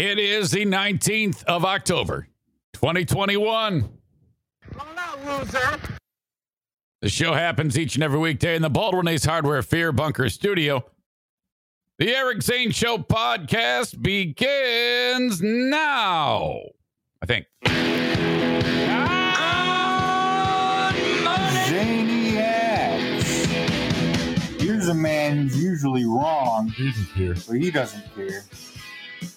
It is the 19th of October, 2021. The show happens each and every weekday in the Baldwin Ace Hardware Fear Bunker studio. The Eric Zane Show podcast begins now. I think. Zaniacs. Here's a man who's usually wrong, He doesn't care. but he doesn't care.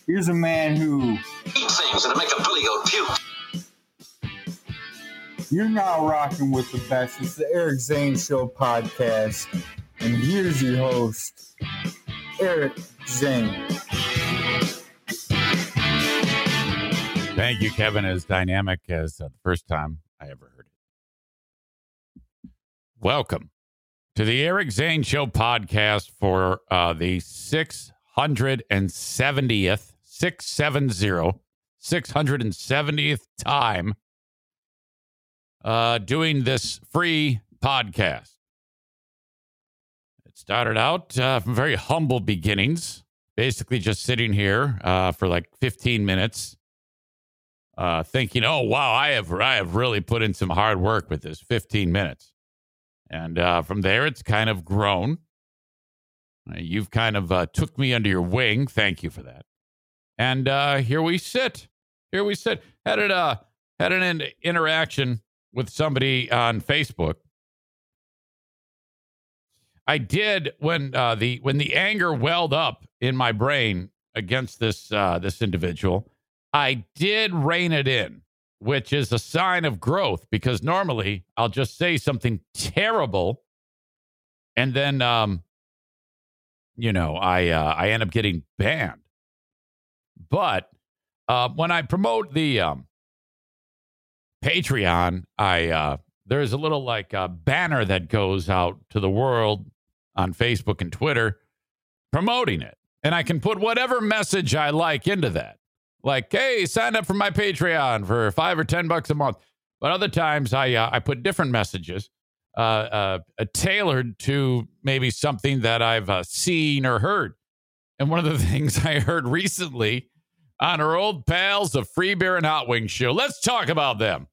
Here's a man who eat things and make a billy goat puke. you're now rocking with the best. It's the Eric Zane Show podcast. And here's your host, Eric Zane. Thank you, Kevin, as dynamic as uh, the first time I ever heard it. Welcome to the Eric Zane Show podcast for uh, the 670th, 670, 670th time uh, doing this free podcast. It started out uh, from very humble beginnings, basically just sitting here uh, for like 15 minutes uh, thinking, "Oh wow, I have I have really put in some hard work with this 15 minutes," and uh, from there it's kind of grown. Uh, you've kind of uh, took me under your wing. Thank you for that. And uh, here we sit. Here we sit. Had it uh had an interaction with somebody on Facebook. I did when uh, the when the anger welled up in my brain against this uh, this individual. I did rein it in, which is a sign of growth because normally I'll just say something terrible and then um you know, I uh, I end up getting banned. But uh, when I promote the um Patreon, I uh there's a little like uh, banner that goes out to the world on Facebook and Twitter promoting it. And I can put whatever message I like into that like, hey, sign up for my Patreon for five or ten bucks a month. But other times, I uh, I put different messages, uh, uh, uh, tailored to maybe something that I've uh, seen or heard. And one of the things I heard recently on our old pals, the Free Beer and Hot Wings show. Let's talk about them.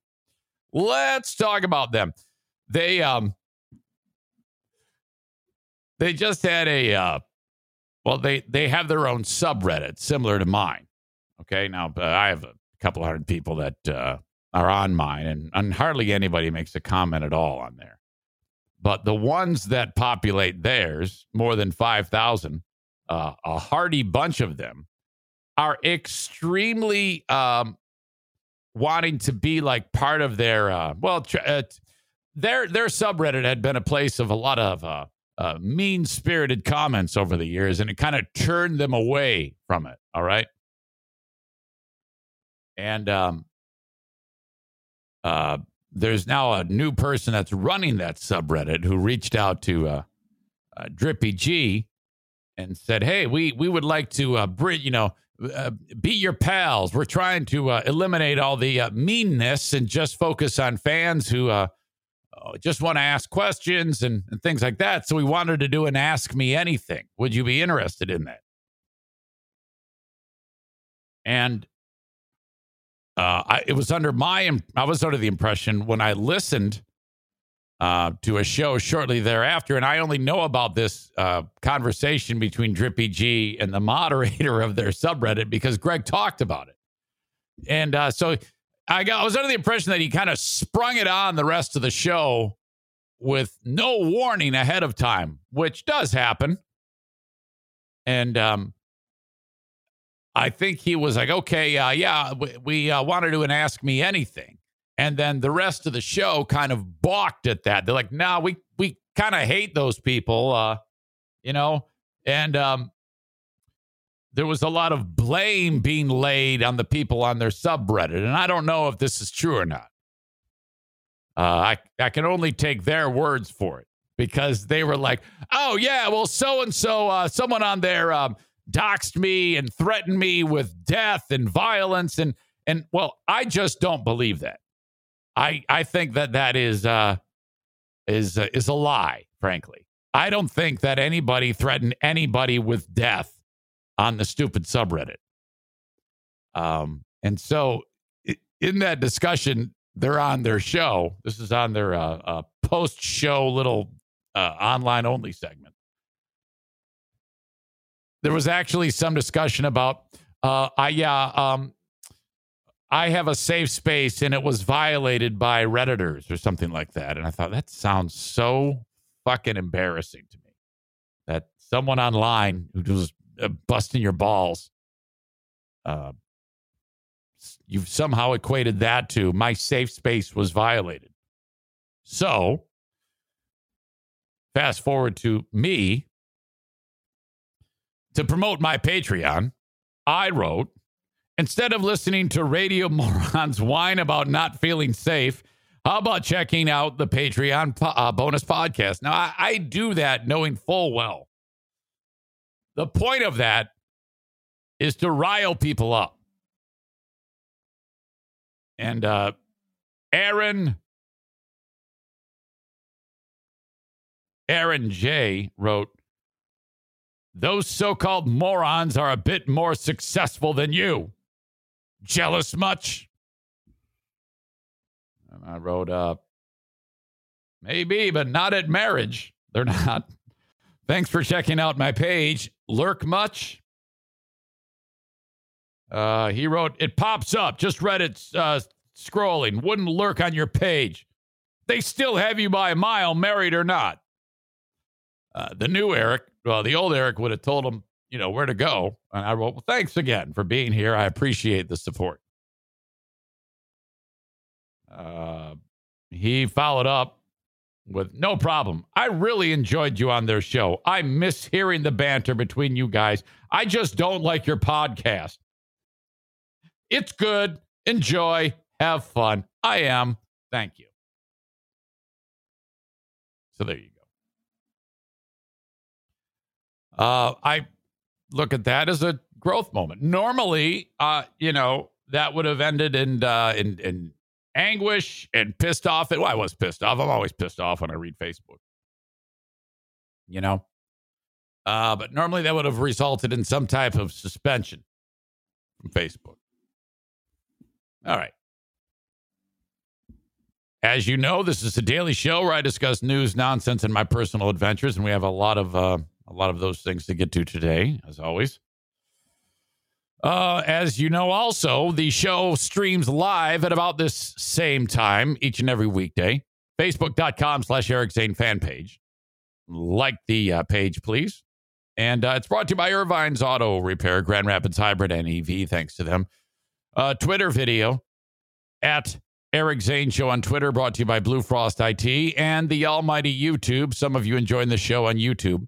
Let's talk about them. They um they just had a uh, well they they have their own subreddit similar to mine Okay. Now, uh, I have a couple hundred people that uh, are on mine, and, and hardly anybody makes a comment at all on there. But the ones that populate theirs, more than 5,000, uh, a hearty bunch of them, are extremely um, wanting to be like part of their, uh, well, tr- uh, their, their subreddit had been a place of a lot of uh, uh, mean spirited comments over the years, and it kind of turned them away from it. All right. And um, uh, there's now a new person that's running that subreddit who reached out to uh, uh, Drippy G and said, "Hey, we we would like to uh, bring you know." Uh, be your pals. We're trying to uh, eliminate all the uh, meanness and just focus on fans who uh, uh, just want to ask questions and, and things like that. So we wanted to do an Ask Me Anything. Would you be interested in that? And uh, I, it was under my I was under the impression when I listened uh, to a show shortly thereafter, and I only know about this uh, conversation between Drippy G and the moderator of their subreddit because Greg talked about it, and uh, so I got I was under the impression that he kind of sprung it on the rest of the show with no warning ahead of time, which does happen, and um, I think he was like, okay, uh, yeah, we, we uh, want to an Ask Me Anything. And then the rest of the show kind of balked at that. They're like, nah, we, we kind of hate those people, uh, you know? And um, there was a lot of blame being laid on the people on their subreddit. And I don't know if this is true or not. Uh, I, I can only take their words for it because they were like, oh, yeah, well, so and so, someone on there um, doxed me and threatened me with death and violence. And, and well, I just don't believe that. I, I think that that is, uh, is, uh, is a lie, frankly. I don't think that anybody threatened anybody with death on the stupid subreddit. Um, and so in that discussion, they're on their show. This is on their uh, uh, post show little uh, online only segment. There was actually some discussion about, uh, I yeah, um, I have a safe space and it was violated by redditors or something like that. And I thought that sounds so fucking embarrassing to me that someone online who was uh, busting your balls, uh, you've somehow equated that to my safe space was violated. So, fast forward to me to promote my Patreon, I wrote, instead of listening to radio morons whine about not feeling safe, how about checking out the Patreon uh, bonus podcast? Now, I, I do that knowing full well. The point of that is to rile people up. And uh, Aaron Aaron J wrote, Those so called morons are a bit more successful than you. Jealous much? And I wrote, uh, Maybe, but not at marriage. They're not. Thanks for checking out my page. Lurk much? Uh, he wrote, It pops up. Just read it uh, scrolling. Wouldn't lurk on your page. They still have you by a mile, married or not. Uh, the new Eric, well, the old Eric would have told him, you know, where to go. And I wrote, Well, thanks again for being here. I appreciate the support. Uh, he followed up with no problem. I really enjoyed you on their show. I miss hearing the banter between you guys. I just don't like your podcast. It's good. Enjoy. Have fun. I am. Thank you. So there you go. Uh, I look at that as a growth moment. Normally, uh, you know, that would have ended in uh, in in anguish and pissed off. Well, I was pissed off. I'm always pissed off when I read Facebook. You know, uh, but normally that would have resulted in some type of suspension from Facebook. All right. As you know, this is a daily show where I discuss news, nonsense, and my personal adventures, and we have a lot of uh, a lot of those things to get to today, as always. Uh, as you know, also the show streams live at about this same time each and every weekday. Facebook.com/slash Eric Zane fan page. Like the uh, page, please. And uh, it's brought to you by Irvine's Auto Repair, Grand Rapids Hybrid and EV. Thanks to them. Uh, Twitter video at Eric Zane Show on Twitter, brought to you by Blue Frost IT and the almighty YouTube. Some of you enjoying the show on YouTube.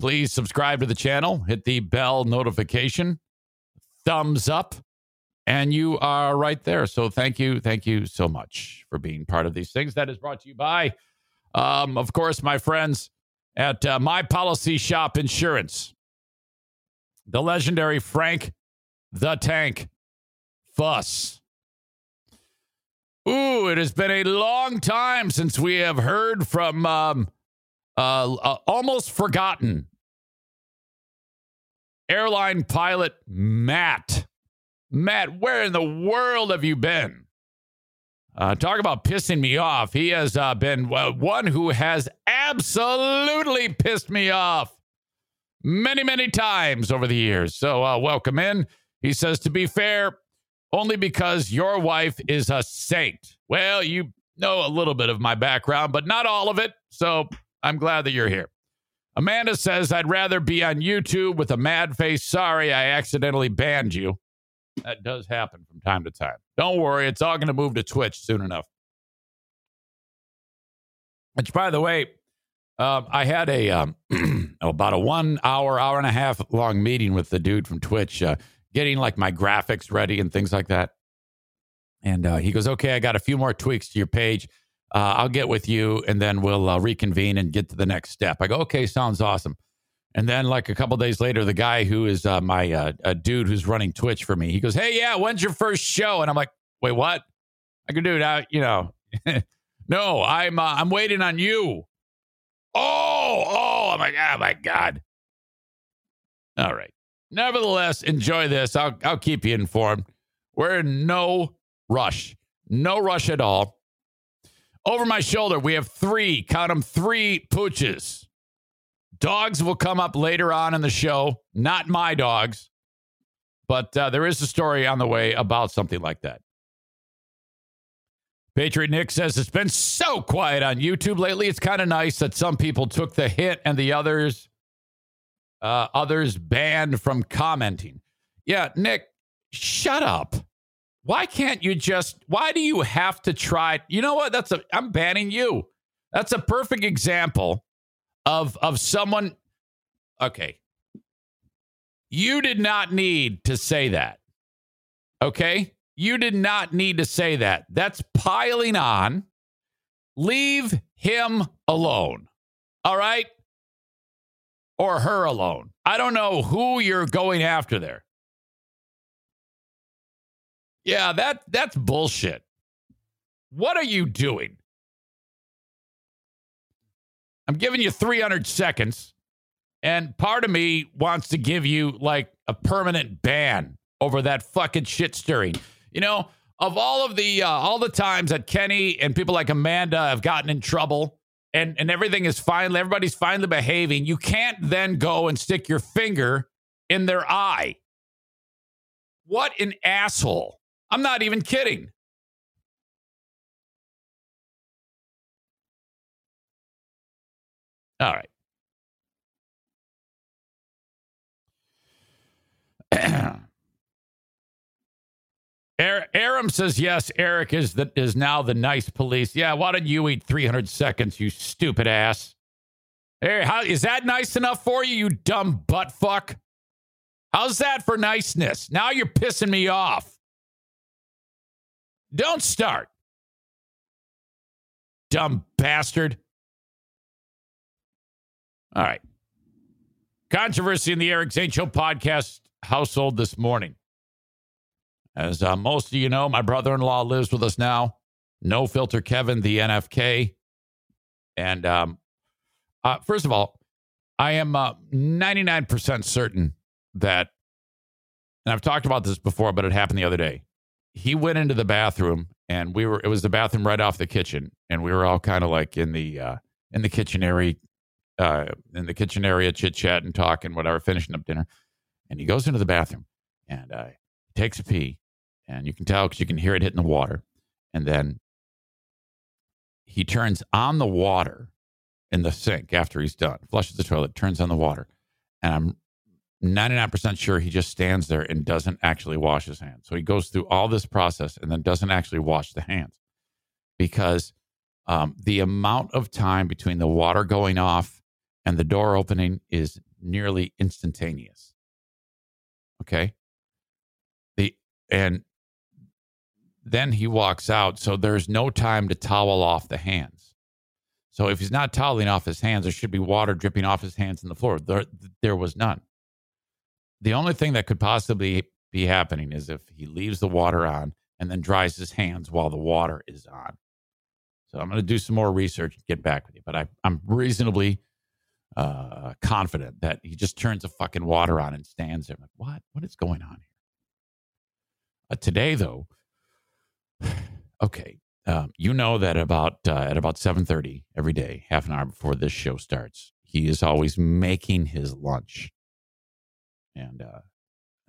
Please subscribe to the channel, hit the bell notification, thumbs up, and you are right there. So thank you. Thank you so much for being part of these things. That is brought to you by, um, of course, my friends at uh, My Policy Shop Insurance, the legendary Frank the Tank Fuss. Ooh, it has been a long time since we have heard from um, uh, uh, almost forgotten airline pilot Matt. Matt, where in the world have you been? Uh, talk about pissing me off. He has uh, been uh, one who has absolutely pissed me off many, many times over the years. So, uh, welcome in. He says, to be fair, only because your wife is a saint. Well, you know a little bit of my background, but not all of it. So I'm glad that you're here. Amanda says, I'd rather be on YouTube with a mad face. Sorry, I accidentally banned you. That does happen from time to time. Don't worry, it's all going to move to Twitch soon enough. Which, by the way, um, I had a um, about a one hour, hour and a half long meeting with the dude from Twitch. Uh, getting like my graphics ready and things like that. And uh, he goes, okay, I got a few more tweaks to your page. Uh, I'll get with you and then we'll uh, reconvene and get to the next step. I go, okay, sounds awesome. And then, like a couple days later, the guy who is uh, my uh, dude who's running Twitch for me, he goes, "Hey, yeah, when's your first show?" And I'm like, "Wait, what?" I go, "Dude, I, you know, no, I'm uh, I'm waiting on you." Oh, oh, I'm like, oh my god. All right. Nevertheless, enjoy this. I'll, I'll keep you informed. We're in no rush, no rush at all. Over my shoulder, we have three, count them, three pooches. Dogs will come up later on in the show, not my dogs, but uh, there is a story on the way about something like that. Patriot Nick says it's been so quiet on YouTube lately. It's kind of nice that some people took the hit and the others uh, others banned from commenting. Yeah, Nick, shut up. Why can't you just why do you have to try? You know what? That's a I'm banning you. That's a perfect example of of someone okay. You did not need to say that. Okay? You did not need to say that. That's piling on. Leave him alone. All right? Or her alone. I don't know who you're going after there. Yeah, that that's bullshit. What are you doing? I'm giving you 300 seconds, and part of me wants to give you like a permanent ban over that fucking shit stirring. You know, of all of the uh, all the times that Kenny and people like Amanda have gotten in trouble, and and everything is finally everybody's finally behaving, you can't then go and stick your finger in their eye. What an asshole! I'm not even kidding. All right. Aram says yes. Eric is the, is now the nice police. Yeah, why don't you eat 300 seconds, you stupid ass? Hey, how is that nice enough for you, you dumb butt fuck? How's that for niceness? Now you're pissing me off. Don't start. Dumb bastard. All right. Controversy in the Eric Zane podcast household this morning. As uh, most of you know, my brother in law lives with us now. No filter Kevin, the NFK. And um, uh, first of all, I am uh, 99% certain that, and I've talked about this before, but it happened the other day he went into the bathroom and we were it was the bathroom right off the kitchen and we were all kind of like in the uh in the kitchen area uh in the kitchen area chit chat and talking whatever finishing up dinner. And he goes into the bathroom and uh takes a pee and you can tell because you can hear it hitting the water. And then he turns on the water in the sink after he's done flushes the toilet turns on the water. And i'm 99% sure he just stands there and doesn't actually wash his hands. So he goes through all this process and then doesn't actually wash the hands because um, the amount of time between the water going off and the door opening is nearly instantaneous. Okay. The and then he walks out, so there's no time to towel off the hands. So if he's not toweling off his hands, there should be water dripping off his hands in the floor. There, there was none. The only thing that could possibly be happening is if he leaves the water on and then dries his hands while the water is on. So I'm going to do some more research and get back with you. But I, I'm reasonably uh, confident that he just turns the fucking water on and stands there. Like, what? What is going on here? Uh, today, though, okay, um, you know that about uh, at about 7:30 every day, half an hour before this show starts, he is always making his lunch. And uh,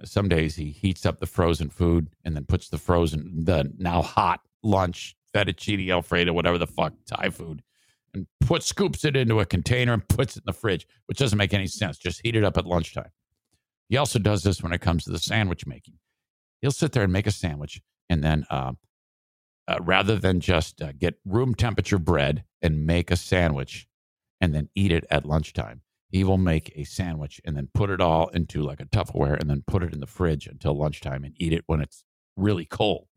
some days he heats up the frozen food and then puts the frozen, the now hot lunch, fettuccine alfredo, whatever the fuck, Thai food, and put scoops it into a container and puts it in the fridge, which doesn't make any sense. Just heat it up at lunchtime. He also does this when it comes to the sandwich making. He'll sit there and make a sandwich, and then uh, uh, rather than just uh, get room temperature bread and make a sandwich and then eat it at lunchtime, he will make a sandwich and then put it all into like a Tupperware and then put it in the fridge until lunchtime and eat it when it's really cold.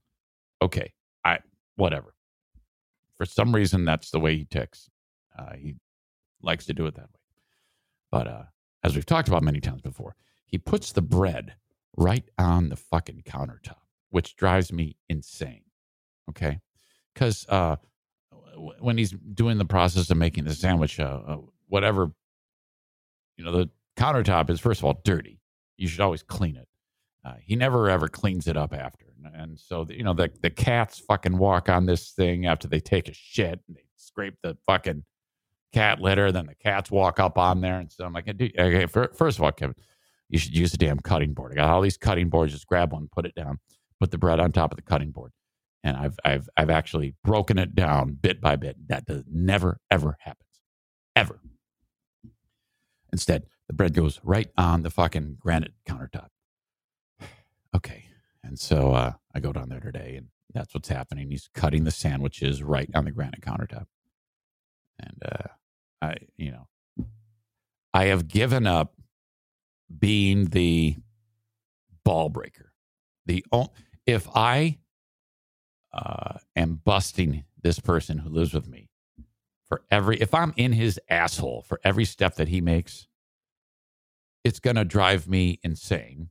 Okay, I whatever. For some reason, that's the way he ticks. Uh, he likes to do it that way. But uh, as we've talked about many times before, he puts the bread right on the fucking countertop, which drives me insane. Okay, because uh, when he's doing the process of making the sandwich, uh, uh, whatever you know, the countertop is first of all dirty. you should always clean it. Uh, he never ever cleans it up after. And, so, the, you know, the, the cats fucking walk on this thing after they take a shit and they scrape the fucking cat litter. Then the cats walk up on there. And so I'm like, okay, first of all, Kevin, you should use a damn cutting board. I got all these cutting boards. Just grab one, put it down, put the bread on top of the cutting board. And I've, I've, I've actually broken it down bit by bit. That does never, ever happens. Instead, the bread goes right on the fucking granite countertop. Okay. And so uh, I go down there today, and that's what's happening. He's cutting the sandwiches right on the granite countertop. And uh, I, you know, I have given up being the ball breaker. The only, if I uh, am busting this person who lives with me for every if I'm in his asshole for every step that he makes, it's going to drive me insane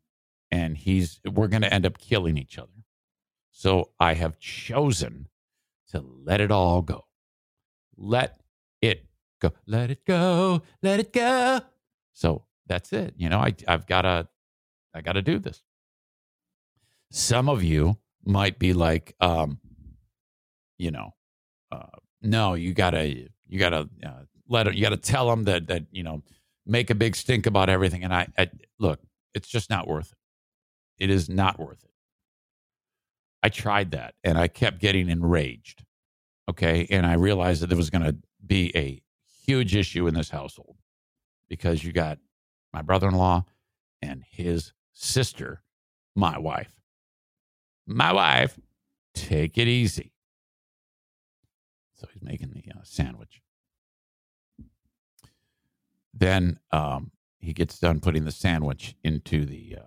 and he's we're going to end up killing each other. So I have chosen to let it all go. Let it go. Let it go. Let it go. So that's it. You know, I I've got to I got to do this. Some of you might be like um you know, no, you got to you got to uh, let it, you got to tell them that that you know make a big stink about everything and I, I look, it's just not worth it. It is not worth it. I tried that and I kept getting enraged. Okay. And I realized that there was going to be a huge issue in this household because you got my brother in law and his sister, my wife. My wife, take it easy. So he's making the uh, sandwich. Then um, he gets done putting the sandwich into the uh,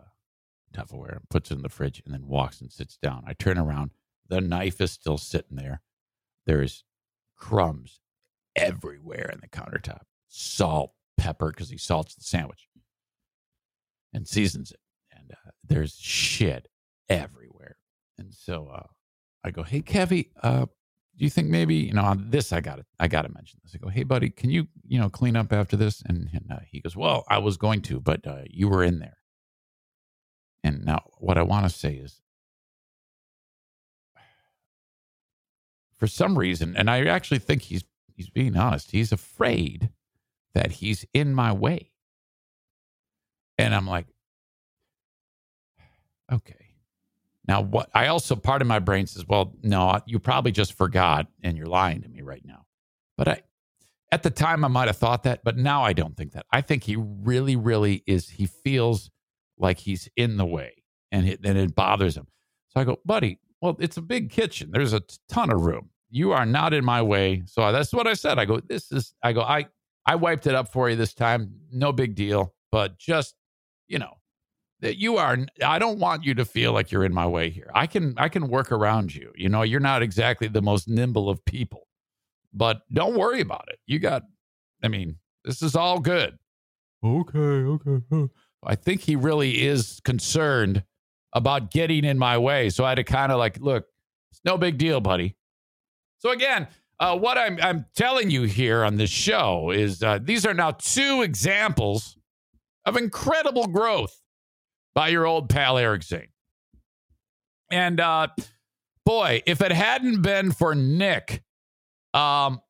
Tupperware and puts it in the fridge and then walks and sits down. I turn around. The knife is still sitting there. There's crumbs everywhere in the countertop. Salt, pepper, because he salts the sandwich and seasons it. And uh, there's shit everywhere. And so uh, I go, hey, Kevy, uh, do you think maybe you know on this I got to I got to mention this. I go, hey, buddy, can you you know clean up after this? And, and uh, he goes, well, I was going to, but uh, you were in there. And now, what I want to say is, for some reason, and I actually think he's he's being honest. He's afraid that he's in my way, and I'm like, okay. Now, what I also part of my brain says, well, no, you probably just forgot, and you're lying to me right now. But I, at the time, I might have thought that, but now I don't think that. I think he really, really is. He feels like he's in the way and it, and it bothers him. So I go, buddy, well, it's a big kitchen. There's a ton of room. You are not in my way. So that's what I said. I go, this is, I go, I, I wiped it up for you this time. No big deal. But just, you know, that you are, I don't want you to feel like you're in my way here. I can, I can work around you. You know, you're not exactly the most nimble of people, but don't worry about it. You got, I mean, this is all good. Okay. Okay. I think he really is concerned about getting in my way. So I had to kind of like, look, it's no big deal, buddy. So again, uh, what I'm, I'm telling you here on this show is uh, these are now two examples of incredible growth by your old pal Eric Zane. And uh, boy, if it hadn't been for Nick um,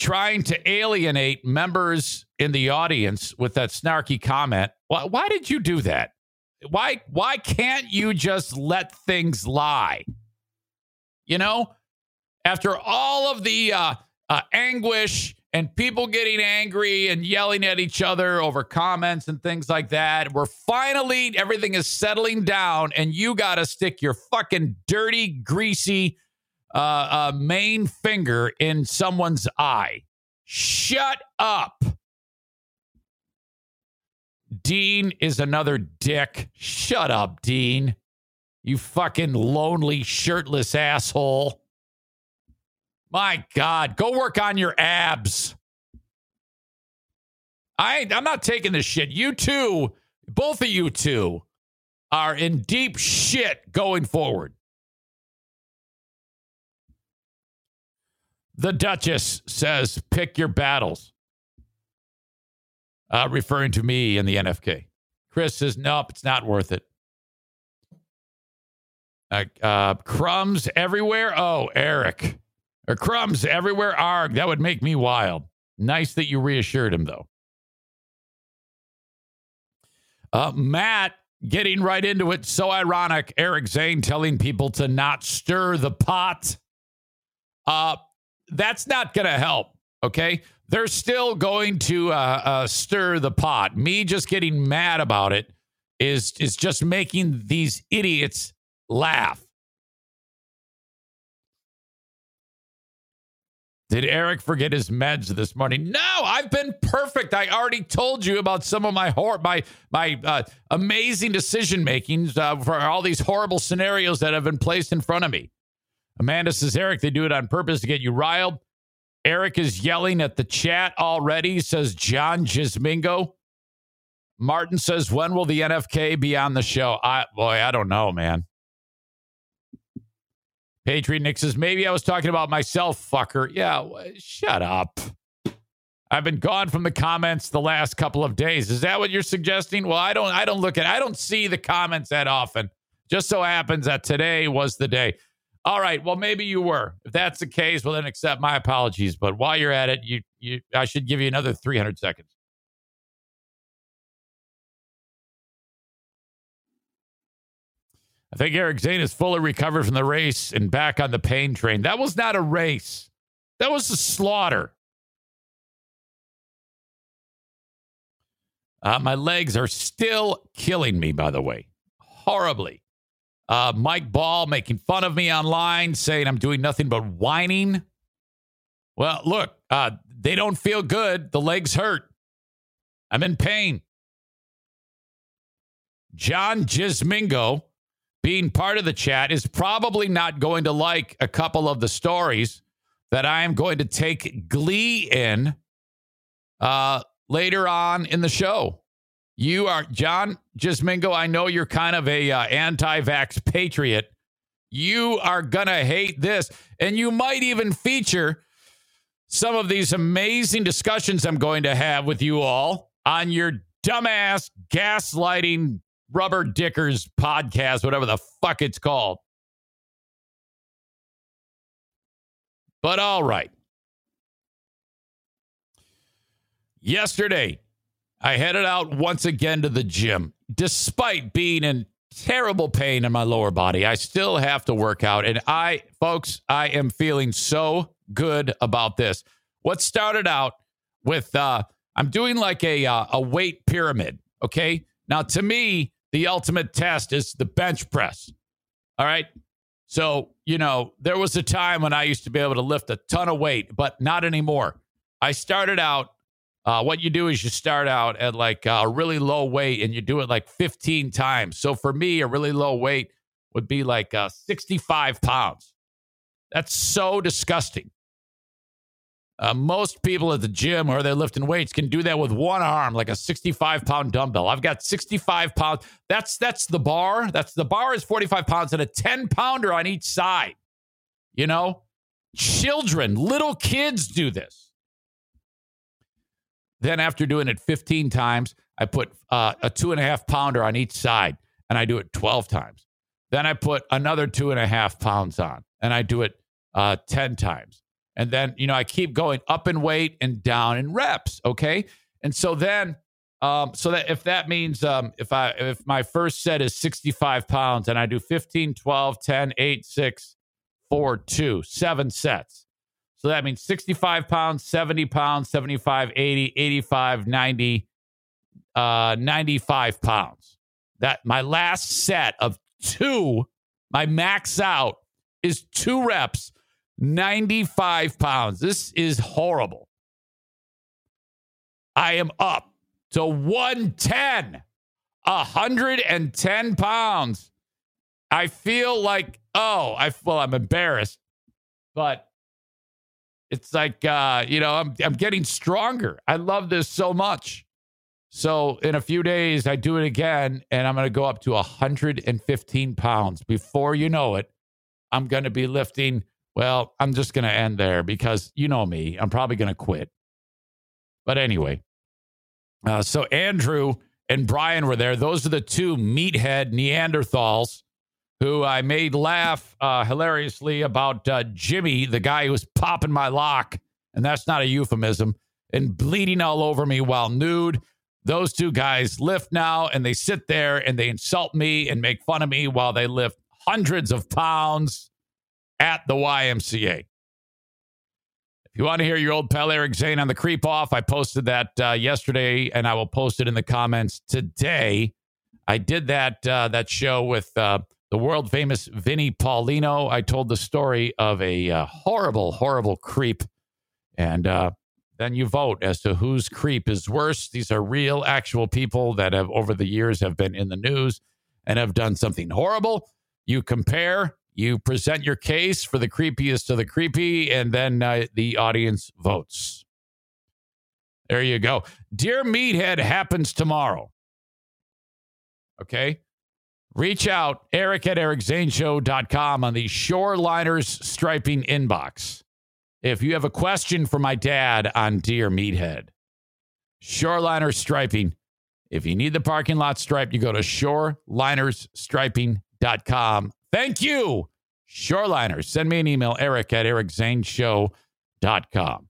trying to alienate members in the audience with that snarky comment, why, why did you do that? Why why can't you just let things lie? You know, after all of the uh, uh, anguish and people getting angry and yelling at each other over comments and things like that, we're finally everything is settling down, and you got to stick your fucking dirty, greasy uh, uh, main finger in someone's eye. Shut up. Dean is another dick. Shut up, Dean. You fucking lonely, shirtless asshole. My God, go work on your abs. I I'm not taking this shit. You two, both of you two, are in deep shit going forward. The Duchess says, pick your battles uh, referring to me and the NFK. Chris says, nope, it's not worth it. Uh, uh, crumbs everywhere. Oh, Eric. Or crumbs everywhere. Arg. That would make me wild. Nice that you reassured him, though. Uh, Matt getting right into it. So ironic. Eric Zane telling people to not stir the pot. Uh, that's not going to help. Okay. They're still going to uh, uh, stir the pot. Me just getting mad about it is is just making these idiots laugh. Did Eric forget his meds this morning? No, I've been perfect. I already told you about some of my hor- my my uh, amazing decision makings uh, for all these horrible scenarios that have been placed in front of me. Amanda says, Eric, they do it on purpose to get you riled. Eric is yelling at the chat already, says John Gismingo. Martin says, when will the NFK be on the show? I boy, I don't know, man. Patriot Nick says, maybe I was talking about myself, fucker. Yeah, shut up. I've been gone from the comments the last couple of days. Is that what you're suggesting? Well, I don't I don't look at I don't see the comments that often. Just so happens that today was the day. All right, well maybe you were. If that's the case, well then accept my apologies, but while you're at it, you you I should give you another 300 seconds. I think Eric Zane is fully recovered from the race and back on the pain train. That was not a race. That was a slaughter. Uh, my legs are still killing me, by the way, horribly. Uh, Mike Ball making fun of me online, saying I'm doing nothing but whining. Well, look, uh, they don't feel good. The legs hurt. I'm in pain. John Gismingo being part of the chat is probably not going to like a couple of the stories that I am going to take glee in uh, later on in the show. You are John Gismingo. I know you're kind of a uh, anti-vax patriot. You are gonna hate this, and you might even feature some of these amazing discussions I'm going to have with you all on your dumbass gaslighting Rubber Dickers podcast, whatever the fuck it's called. But all right. Yesterday, I headed out once again to the gym. Despite being in terrible pain in my lower body, I still have to work out. And I, folks, I am feeling so good about this. What started out with, uh, I'm doing like a, uh, a weight pyramid. Okay. Now, to me, the ultimate test is the bench press. All right. So, you know, there was a time when I used to be able to lift a ton of weight, but not anymore. I started out, uh, what you do is you start out at like a really low weight and you do it like 15 times. So for me, a really low weight would be like uh, 65 pounds. That's so disgusting. Uh, most people at the gym or they're lifting weights can do that with one arm, like a 65 pound dumbbell. I've got 65 pounds. That's that's the bar. That's the bar is 45 pounds and a 10 pounder on each side. You know, children, little kids do this. Then after doing it 15 times, I put uh, a two and a half pounder on each side, and I do it 12 times. Then I put another two and a half pounds on, and I do it uh, 10 times. And then, you know, I keep going up in weight and down in reps. Okay. And so then, um, so that if that means um, if I if my first set is 65 pounds and I do 15, 12, 10, 8, 6, 4, 2, seven sets. So that means 65 pounds, 70 pounds, 75, 80, 85, 90, uh, 95 pounds. That my last set of two, my max out is two reps 95 pounds. This is horrible. I am up to 110, 110 pounds. I feel like, oh, I well, I'm embarrassed, but it's like uh, you know, I'm I'm getting stronger. I love this so much. So in a few days, I do it again, and I'm going to go up to 115 pounds. Before you know it, I'm going to be lifting well, I'm just going to end there because you know me. I'm probably going to quit. But anyway, uh, so Andrew and Brian were there. Those are the two meathead Neanderthals who I made laugh uh, hilariously about uh, Jimmy, the guy who was popping my lock, and that's not a euphemism, and bleeding all over me while nude. Those two guys lift now, and they sit there and they insult me and make fun of me while they lift hundreds of pounds at the YMCA. If you want to hear your old pal Eric Zane on the creep off, I posted that uh, yesterday, and I will post it in the comments today. I did that uh, that show with uh, the world famous Vinnie Paulino. I told the story of a uh, horrible, horrible creep, and uh, then you vote as to whose creep is worse. These are real, actual people that have over the years have been in the news and have done something horrible. You compare you present your case for the creepiest of the creepy, and then uh, the audience votes. There you go. Dear Meathead happens tomorrow. Okay. Reach out, eric at ericzaneshow.com on the Shoreliners striping inbox. If you have a question for my dad on Dear Meathead, Shoreliner striping. If you need the parking lot striped, you go to shorelinersstriping.com Thank you, Shoreliners. Send me an email, eric at ericzaneshow.com.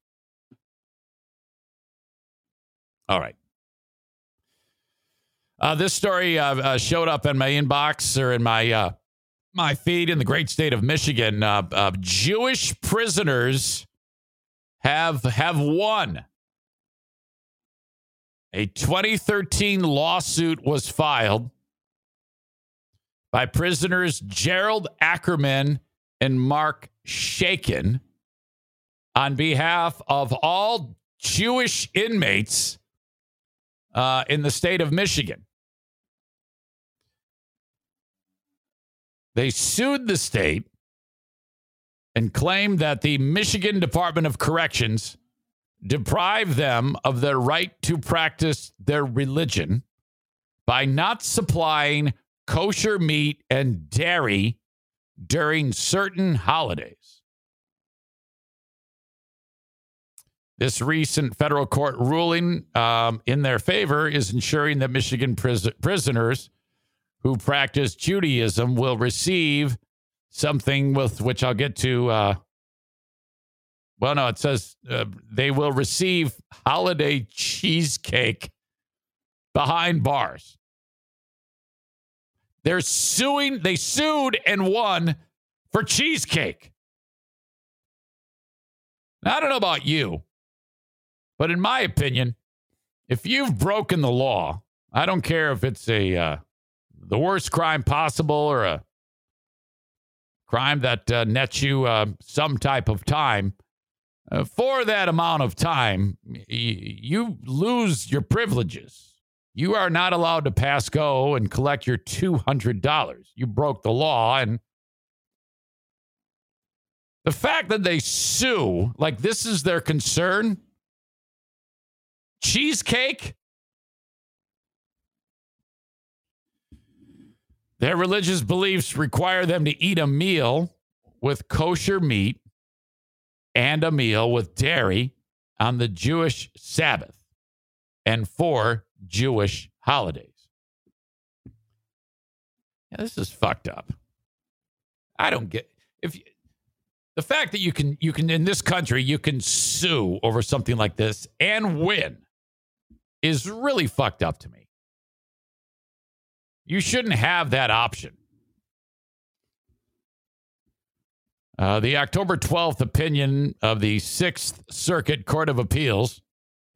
All right. Uh, this story uh, uh, showed up in my inbox or in my uh, my feed in the great state of Michigan. Uh, uh, Jewish prisoners have have won. A 2013 lawsuit was filed by prisoners Gerald Ackerman and Mark Shaykin on behalf of all Jewish inmates uh, in the state of Michigan. They sued the state and claimed that the Michigan Department of Corrections deprived them of their right to practice their religion by not supplying kosher meat and dairy during certain holidays. This recent federal court ruling um, in their favor is ensuring that Michigan pris- prisoners who practice Judaism will receive something with which I'll get to. Uh, well, no, it says uh, they will receive holiday cheesecake behind bars. They're suing, they sued and won for cheesecake. Now, I don't know about you, but in my opinion, if you've broken the law, I don't care if it's a uh, the worst crime possible or a crime that uh, nets you uh, some type of time. Uh, for that amount of time, y- you lose your privileges. You are not allowed to pass go and collect your $200. You broke the law. And the fact that they sue, like this is their concern, cheesecake, their religious beliefs require them to eat a meal with kosher meat and a meal with dairy on the Jewish Sabbath and for Jewish holidays. Yeah, this is fucked up. I don't get if you, the fact that you can you can in this country you can sue over something like this and win is really fucked up to me. You shouldn't have that option. Uh, the October 12th opinion of the Sixth Circuit Court of Appeals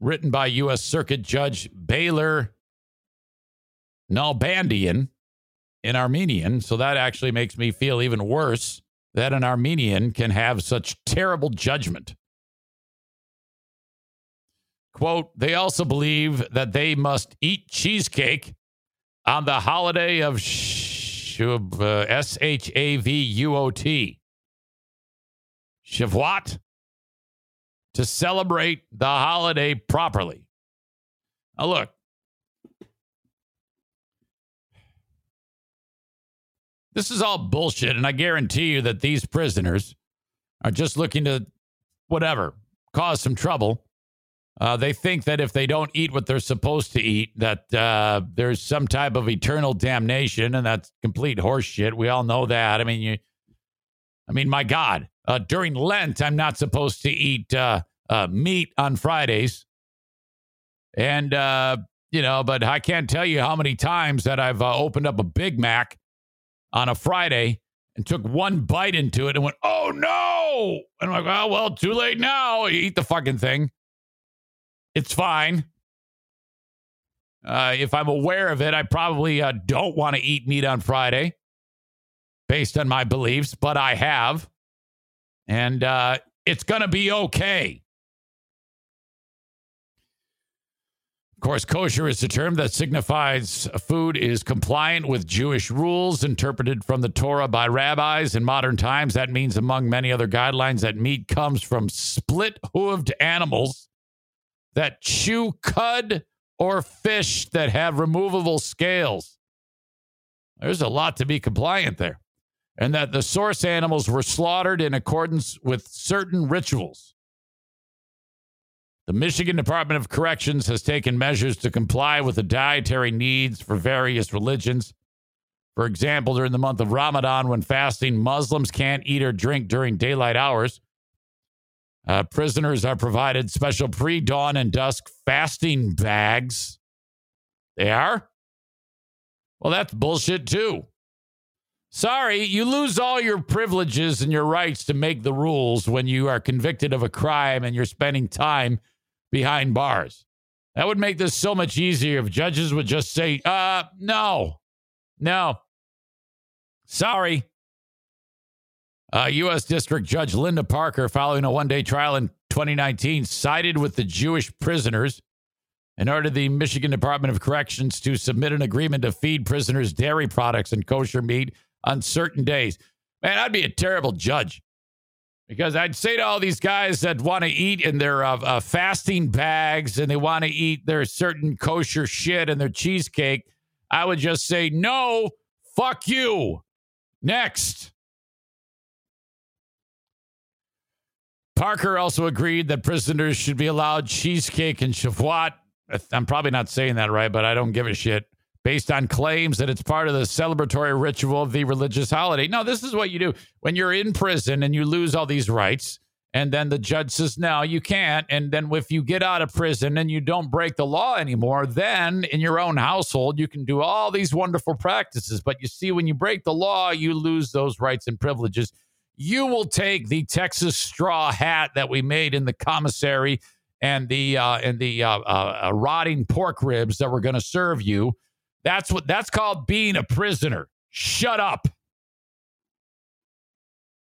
written by U.S. Circuit Judge Baylor Nalbandian in Armenian. So that actually makes me feel even worse that an Armenian can have such terrible judgment. Quote, they also believe that they must eat cheesecake on the holiday of uh, S H A V U O T. Shavuot to celebrate the holiday properly. Now, look, this is all bullshit, and I guarantee you that these prisoners are just looking to, whatever, cause some trouble Uh, they think that if they don't eat what they're supposed to eat, that uh, there's some type of eternal damnation, and that's complete horseshit. We all know that. I mean, you, I mean, my God, uh, during Lent, I'm not supposed to eat uh, uh, meat on Fridays, and uh, you know, but I can't tell you how many times that I've opened up a Big Mac on a Friday and took one bite into it and went, "Oh no!" And I'm like, "Oh well, too late now. Eat the fucking thing." It's fine. Uh, if I'm aware of it, I probably uh, don't want to eat meat on Friday based on my beliefs, but I have. And uh, it's going to be okay. Of course, kosher is a term that signifies food is compliant with Jewish rules interpreted from the Torah by rabbis. In modern times, that means, among many other guidelines, that meat comes from split hooved animals that chew cud or fish that have removable scales. There's a lot to be compliant there. And that the source animals were slaughtered in accordance with certain rituals. The Michigan Department of Corrections has taken measures to comply with the dietary needs for various religions. For example, during the month of Ramadan, when fasting, Muslims can't eat or drink during daylight hours. Uh, prisoners are provided special pre dawn and dusk fasting bags. They are? Well, that's bullshit too. Sorry, you lose all your privileges and your rights to make the rules when you are convicted of a crime and you're spending time behind bars. That would make this so much easier if judges would just say, uh, no, no. Sorry, uh, U.S. District Judge Linda Parker, following a one day trial in 2019, sided with the Jewish prisoners and ordered the Michigan Department of Corrections to submit an agreement to feed prisoners dairy products and kosher meat on certain days. Man, I'd be a terrible judge because I'd say to all these guys that want to eat in their uh, uh, fasting bags and they want to eat their certain kosher shit and their cheesecake, I would just say, no, fuck you. Next. Parker also agreed that prisoners should be allowed cheesecake and Shavuot. I'm probably not saying that right, but I don't give a shit. Based on claims that it's part of the celebratory ritual of the religious holiday. No, this is what you do when you're in prison and you lose all these rights. And then the judge says, no, you can't. And then if you get out of prison and you don't break the law anymore, then in your own household, you can do all these wonderful practices. But you see, when you break the law, you lose those rights and privileges you will take the Texas straw hat that we made in the commissary and the uh, and the uh, uh, uh rotting pork ribs that we're going to serve you. That's what that's called being a prisoner. Shut up.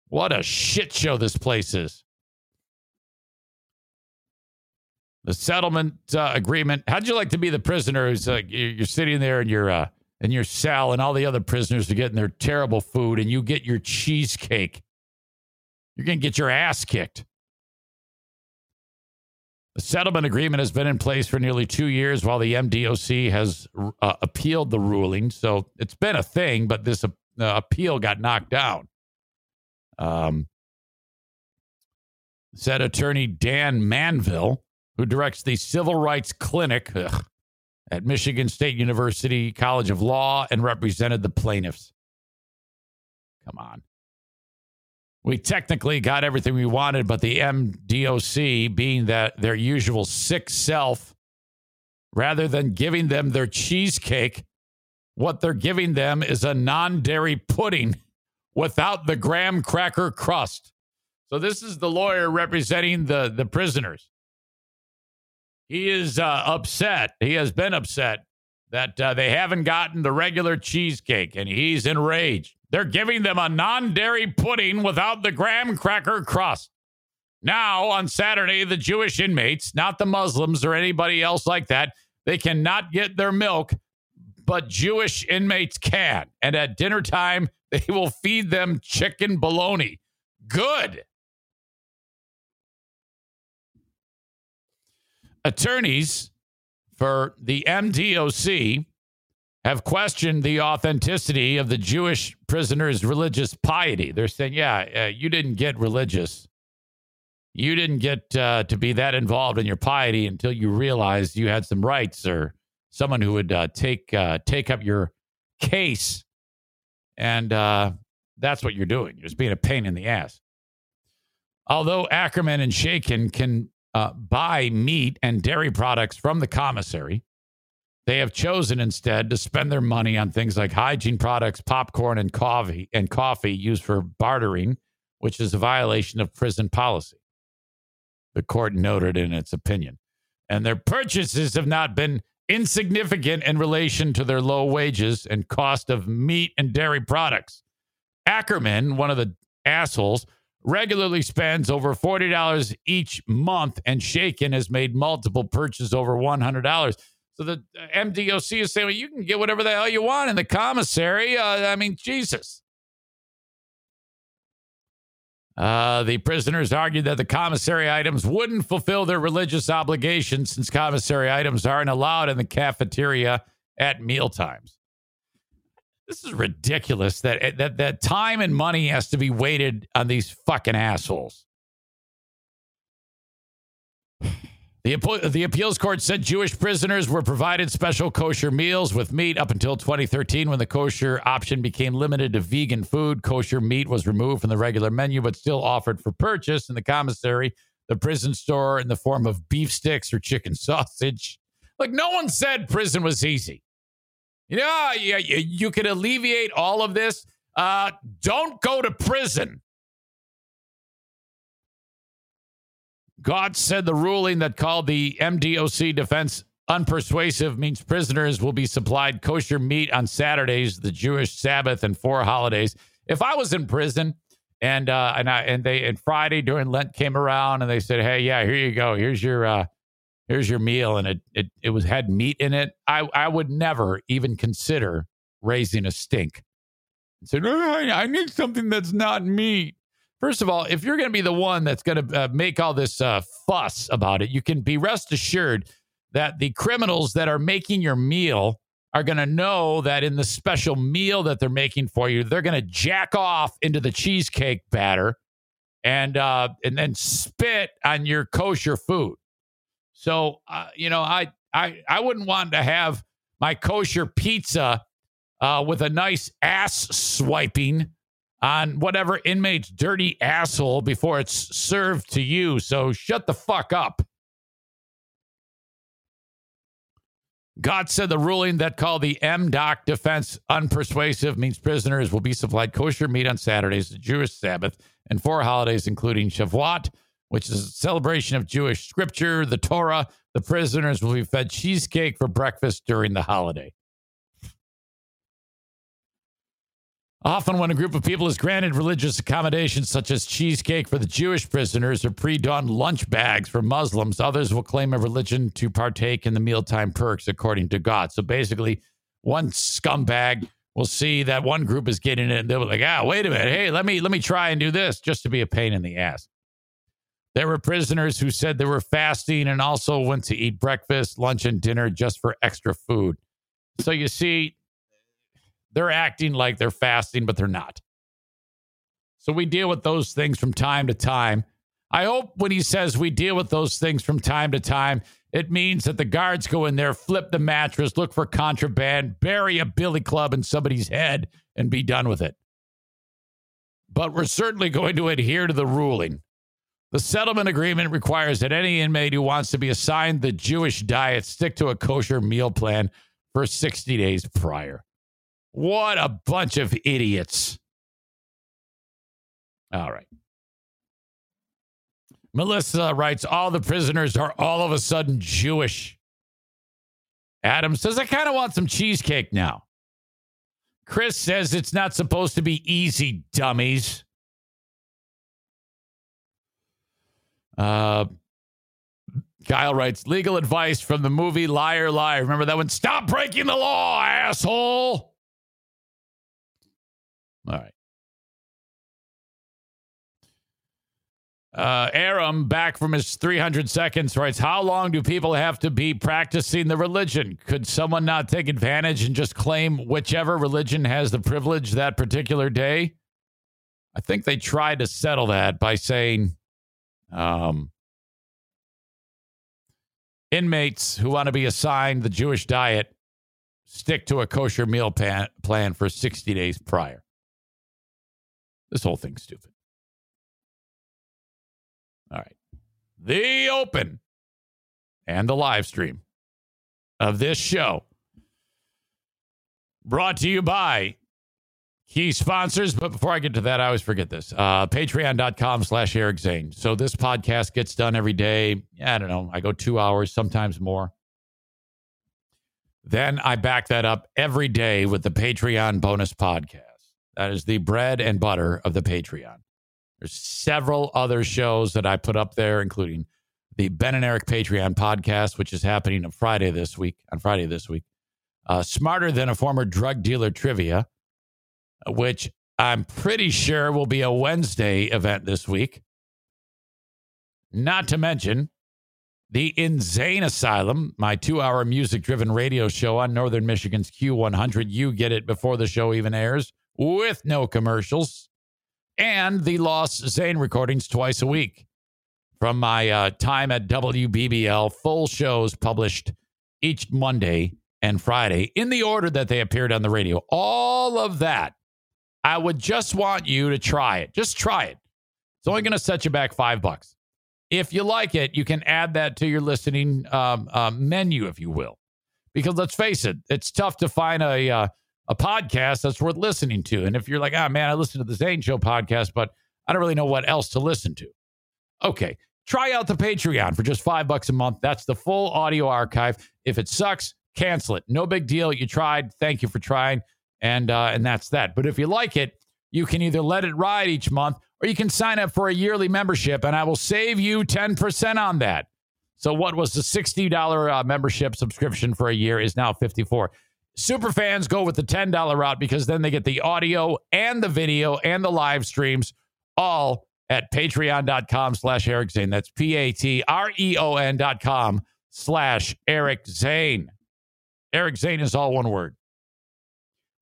What a shit show this place is. The settlement uh, agreement. How'd you like to be the prisoner who's like you're sitting there in your uh, in your cell, and all the other prisoners are getting their terrible food, and you get your cheesecake. You're to get your ass kicked. The settlement agreement has been in place for nearly two years while the MDOC has uh, appealed the ruling. So it's been a thing, but this uh, appeal got knocked down. Um, said attorney Dan Manville, who directs the Civil Rights Clinic ugh, at Michigan State University College of Law and represented the plaintiffs. Come on we technically got everything we wanted, but the MDOC, being that their usual sick self, rather than giving them their cheesecake, what they're giving them is a non dairy pudding without the graham cracker crust. So this is the lawyer representing the, the prisoners. He is uh, upset. He has been upset that uh, they haven't gotten the regular cheesecake, and he's enraged. They're giving them a non dairy pudding without the graham cracker crust. Now, on Saturday, the Jewish inmates, not the Muslims or anybody else like that, they cannot get their milk, but Jewish inmates can. And at dinner time, they will feed them chicken bologna. Good. Attorneys for the MDOC have questioned the authenticity of the Jewish prisoners' religious piety. They're saying, yeah, uh, you didn't get religious. you didn't get uh, to be that involved in your piety until you realized you had some rights or someone who would uh, take uh, take up your case, and uh, that's what you're doing. You're just being a pain in the ass. Although Ackerman and Shaykin can uh, buy meat and dairy products from the commissary, they have chosen instead to spend their money on things like hygiene products, popcorn, and coffee and coffee used for bartering, which is a violation of prison policy. The court noted in its opinion. And their purchases have not been insignificant in relation to their low wages and cost of meat and dairy products. Ackerman, one of the assholes, regularly spends over $40 each month, and Shaykin has made multiple purchases over $100. So the MDOC is saying, well, you can get whatever the hell you want in the commissary. Uh, I mean, Jesus. Uh, the prisoners argued that the commissary items wouldn't fulfill their religious obligations since commissary items aren't allowed in the cafeteria at mealtimes. This is ridiculous that, that that time and money has to be weighted on these fucking assholes. The, the appeals court said Jewish prisoners were provided special kosher meals with meat up until 2013 when the kosher option became limited to vegan food. Kosher meat was removed from the regular menu but still offered for purchase in the commissary, the prison store in the form of beef sticks or chicken sausage. Like, no one said prison was easy. You know, you, you could alleviate all of this. Uh, don't go to prison. Gautz said the ruling that called the MDOC defense unpersuasive means prisoners will be supplied kosher meat on Saturdays, the Jewish Sabbath, and four holidays. If I was in prison and uh, and I and they and Friday during Lent came around and they said, "Hey, yeah, here you go. Here's your uh, here's your meal," and it it it was had meat in it, I I would never even consider raising a stink. Say, so, I need something that's not meat. First of all, if you're going to be the one that's going to uh, make all this uh, fuss about it, you can be rest assured that the criminals that are making your meal are going to know that in the special meal that they're making for you, they're going to jack off into the cheesecake batter and uh, and then spit on your kosher food. So uh, you know, I I I wouldn't want to have my kosher pizza uh, with a nice ass swiping on whatever inmate's dirty asshole before it's served to you. So shut the fuck up. Gautz said the ruling that called the MDOC defense unpersuasive means prisoners will be supplied kosher meat on Saturdays, the Jewish Sabbath, and four holidays, including Shavuot, which is a celebration of Jewish scripture, the Torah. The prisoners will be fed cheesecake for breakfast during the holiday. Often, when a group of people is granted religious accommodations such as cheesecake for the Jewish prisoners or pre dawn lunch bags for Muslims, others will claim a religion to partake in the mealtime perks according to Gautz. So basically, one scumbag will see that one group is getting it and they'll be like, ah, wait a minute. Hey, let me let me try and do this just to be a pain in the ass. There were prisoners who said they were fasting and also went to eat breakfast, lunch, and dinner just for extra food. So you see, they're acting like they're fasting, but they're not. So we deal with those things from time to time. I hope when he says we deal with those things from time to time, it means that the guards go in there, flip the mattress, look for contraband, bury a billy club in somebody's head, and be done with it. But we're certainly going to adhere to the ruling. The settlement agreement requires that any inmate who wants to be assigned the Jewish diet stick to a kosher meal plan for 60 days prior. What a bunch of idiots. All right. Melissa writes All the prisoners are all of a sudden Jewish. Adam says, I kind of want some cheesecake now. Chris says it's not supposed to be easy, dummies. Uh, Kyle writes legal advice from the movie Liar Liar. Remember that one? Stop breaking the law, asshole. All right. Uh, Aram, back from his 300 seconds, writes How long do people have to be practicing the religion? Could someone not take advantage and just claim whichever religion has the privilege that particular day? I think they tried to settle that by saying Um, inmates who want to be assigned the Jewish diet stick to a kosher meal plan, plan for 60 days prior. This whole thing's stupid. All right. The open and the live stream of this show brought to you by key sponsors. But before I get to that, I always forget this. Uh, Patreon.com slash Eric Zane. So this podcast gets done every day. I don't know. I go two hours, sometimes more. Then I back that up every day with the Patreon bonus podcast. That is the bread and butter of the Patreon. There's several other shows that I put up there, including the Ben and Eric Patreon podcast, which is happening on Friday this week. On Friday this week, uh, Smarter Than a Former Drug Dealer Trivia, which I'm pretty sure will be a Wednesday event this week. Not to mention the Insane Asylum, my two hour music driven radio show on Northern Michigan's Q100. You get it before the show even airs with no commercials. And the Lost Zane recordings twice a week from my uh, time at WBBL. Full shows published each Monday and Friday in the order that they appeared on the radio. All of that. I would just want you to try it. Just try it. It's only going to set you back five bucks. If you like it, you can add that to your listening um, uh, menu, if you will. Because let's face it, it's tough to find a uh, a podcast that's worth listening to. And if you're like, ah, oh, man, I listen to the Zane Show podcast, but I don't really know what else to listen to. Okay, try out the Patreon for just five bucks a month. That's the full audio archive. If it sucks, cancel it. No big deal. You tried. Thank you for trying. And uh, and that's that. But if you like it, you can either let it ride each month or you can sign up for a yearly membership and I will save you 10% on that. So what was the $60 uh, membership subscription for a year is now 54. Super fans go with the $10 route because then they get the audio and the video and the live streams all at patreon.com slash Eric Zane. That's P-A-T-R-E-O-N dot com slash Eric Zane. Eric Zane is all one word.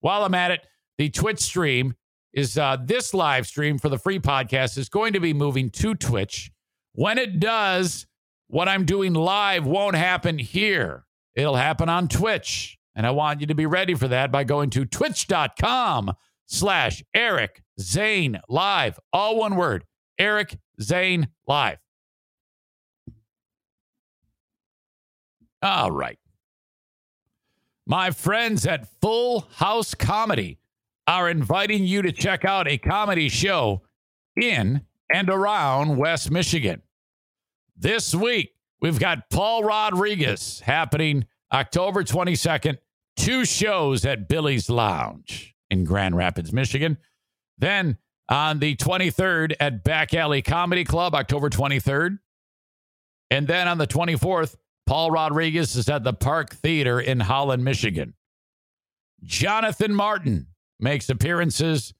While I'm at it, the Twitch stream is uh, this live stream for the free podcast is going to be moving to Twitch. When it does, what I'm doing live won't happen here. It'll happen on Twitch. And I want you to be ready for that by going to twitch.com slash Eric Zane Live. All one word. Eric Zane Live. All right. My friends at Full House Comedy are inviting you to check out a comedy show in and around West Michigan. This week, we've got Paul Rodriguez happening October 22nd, two shows at Billy's Lounge in Grand Rapids, Michigan. Then on the 23rd at Back Alley Comedy Club, October 23rd. And then on the 24th, Paul Rodriguez is at the Park Theater in Holland, Michigan. Jonathan Martin makes appearances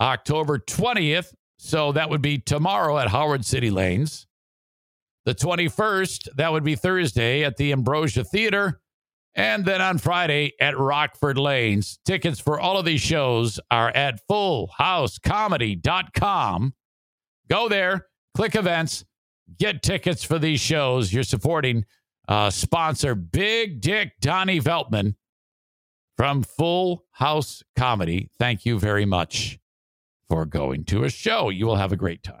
October 20th. So that would be tomorrow at Howard City Lanes. The 21st, that would be Thursday at the Ambrosia Theater. And then on Friday at Rockford Lanes. Tickets for all of these shows are at fullhousecomedy.com. Go there, click events, get tickets for these shows. You're supporting uh, sponsor Big Dick Donnie Veltman from Full House Comedy. Thank you very much for going to a show. You will have a great time.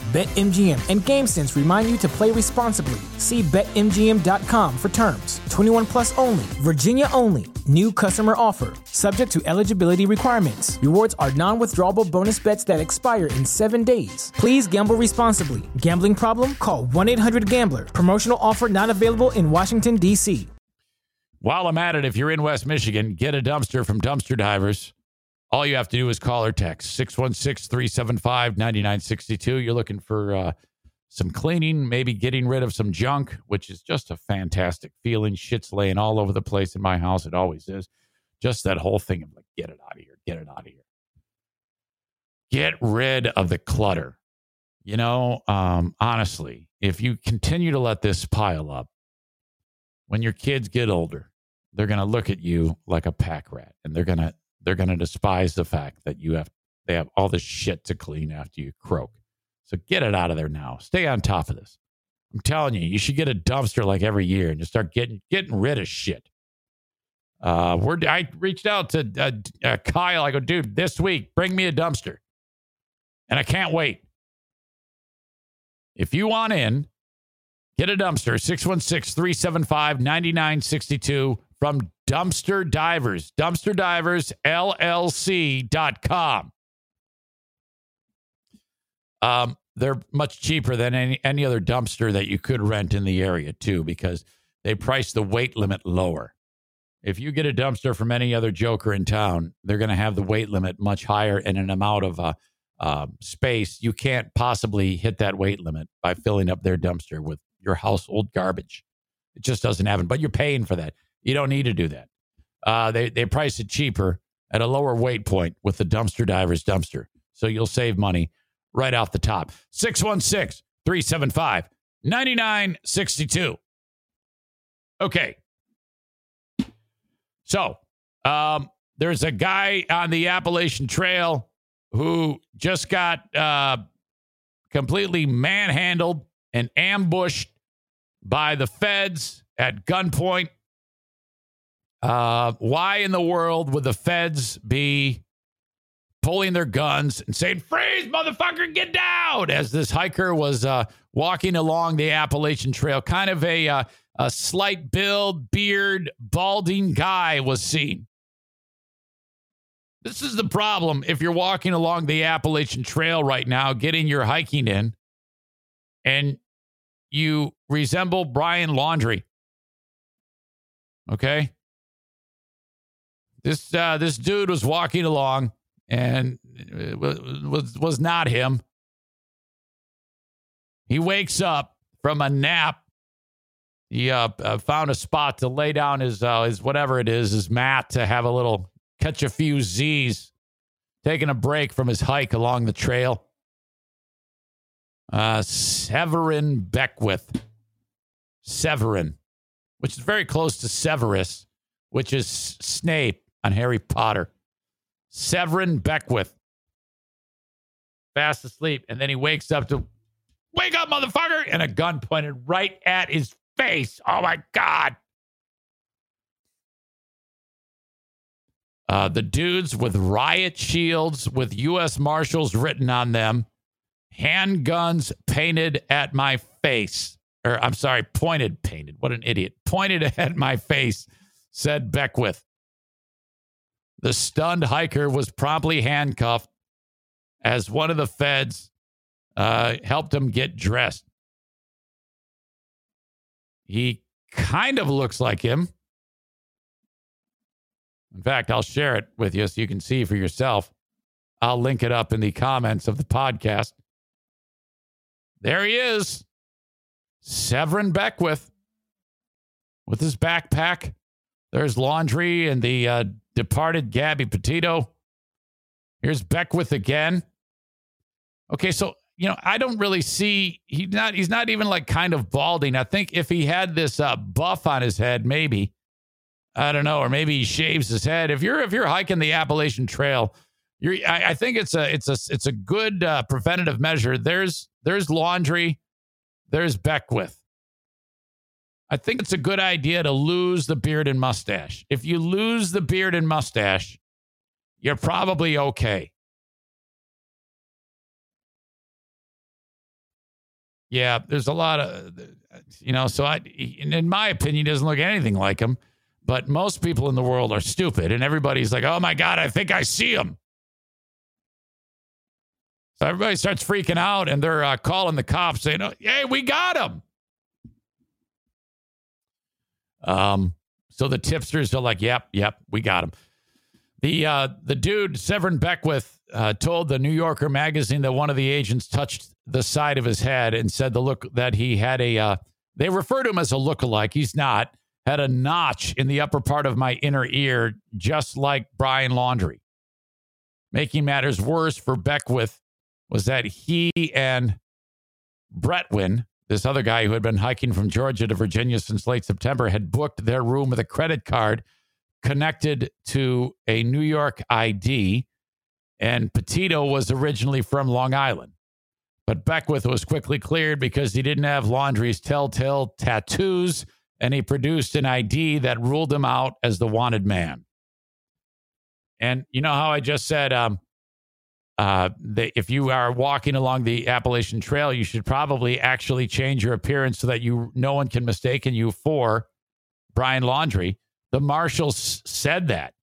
BetMGM and GameSense remind you to play responsibly. See BetMGM.com for terms. 21 plus only, Virginia only. New customer offer, subject to eligibility requirements. Rewards are non withdrawable bonus bets that expire in seven days. Please gamble responsibly. Gambling problem? Call 1 800 Gambler. Promotional offer not available in Washington, D.C. While I'm at it, if you're in West Michigan, get a dumpster from Dumpster Divers. All you have to do is call or text 616 375 9962. You're looking for uh, some cleaning, maybe getting rid of some junk, which is just a fantastic feeling. Shit's laying all over the place in my house. It always is. Just that whole thing of like, get it out of here, get it out of here. Get rid of the clutter. You know, um, honestly, if you continue to let this pile up, when your kids get older, they're going to look at you like a pack rat and they're going to they're going to despise the fact that you have they have all this shit to clean after you croak. So get it out of there now. Stay on top of this. I'm telling you, you should get a dumpster like every year and just start getting getting rid of shit. Uh, we're, I reached out to uh, uh, Kyle. I go, dude, this week, bring me a dumpster. And I can't wait. If you want in, get a dumpster, 616 375 9962 from Dumpster Divers, Dumpster Divers LLC.com. Um, they're much cheaper than any, any other dumpster that you could rent in the area, too, because they price the weight limit lower. If you get a dumpster from any other joker in town, they're going to have the weight limit much higher and an amount of uh, uh, space. You can't possibly hit that weight limit by filling up their dumpster with your household garbage. It just doesn't happen, but you're paying for that. You don't need to do that. Uh, they, they price it cheaper at a lower weight point with the dumpster diver's dumpster. So you'll save money right off the top. 616 375 9962. Okay. So um, there's a guy on the Appalachian Trail who just got uh, completely manhandled and ambushed by the feds at gunpoint. Uh, why in the world would the feds be pulling their guns and saying, freeze, motherfucker, get down, as this hiker was uh, walking along the Appalachian Trail? Kind of a, uh, a slight build, beard, balding guy was seen. This is the problem if you're walking along the Appalachian Trail right now, getting your hiking in, and you resemble Brian Laundrie. Okay? This uh, this dude was walking along and was was not him. He wakes up from a nap. He uh, uh, found a spot to lay down his uh, his whatever it is, his mat to have a little catch a few Z's, taking a break from his hike along the trail. Uh, Severin Beckwith, Severin, which is very close to Severus, which is Snape on Harry Potter. Severin Beckwith, fast asleep, and then he wakes up to wake up, motherfucker, and a gun pointed right at his face. Oh my god! Uh, the dudes with riot shields with U.S. Marshals written on them, handguns painted at my face. Or I'm sorry, pointed, painted. What an idiot. Pointed at my face, said Beckwith. The stunned hiker was promptly handcuffed as one of the feds uh, helped him get dressed. He kind of looks like him. In fact, I'll share it with you so you can see for yourself. I'll link it up in the comments of the podcast. There he is, Severin Beckwith, with his backpack. There's Laundrie and the uh, departed Gabby Petito. Here's Beckwith again. Okay, so you know, I don't really see he's not he's not even like kind of balding. I think if he had this uh, buff on his head, maybe I don't know, or maybe he shaves his head. If you're if you're hiking the Appalachian Trail, you're I, I think it's a it's a it's a good uh, preventative measure. There's there's Laundrie, there's Beckwith. I think it's a good idea to lose the beard and mustache. If you lose the beard and mustache, you're probably okay. Yeah, there's a lot of, you know, so I, in my opinion, doesn't look anything like him. But most people in the world are stupid, and everybody's like, oh my God, I think I see him. So everybody starts freaking out, and they're uh, calling the cops saying, oh, hey, we got him. Um, So the tipsters are like, "Yep, yep, we got him." The uh, the dude Severin Beckwith uh, told the New Yorker magazine that one of the agents touched the side of his head and said the look that he had a. Uh, they refer to him as a lookalike. He's not. Had a notch in the upper part of my inner ear, just like Brian Laundrie. Making matters worse for Beckwith was that he and Bretwin, this other guy who had been hiking from Georgia to Virginia since late September, had booked their room with a credit card connected to a New York ID. And Petito was originally from Long Island. But Beckwith was quickly cleared because he didn't have Laundrie's telltale tattoos and he produced an ID that ruled him out as the wanted man. And you know how I just said, um, uh, if you are walking along the Appalachian Trail, you should probably actually change your appearance so that you no one can mistaken you for Brian Laundrie. The marshals said that.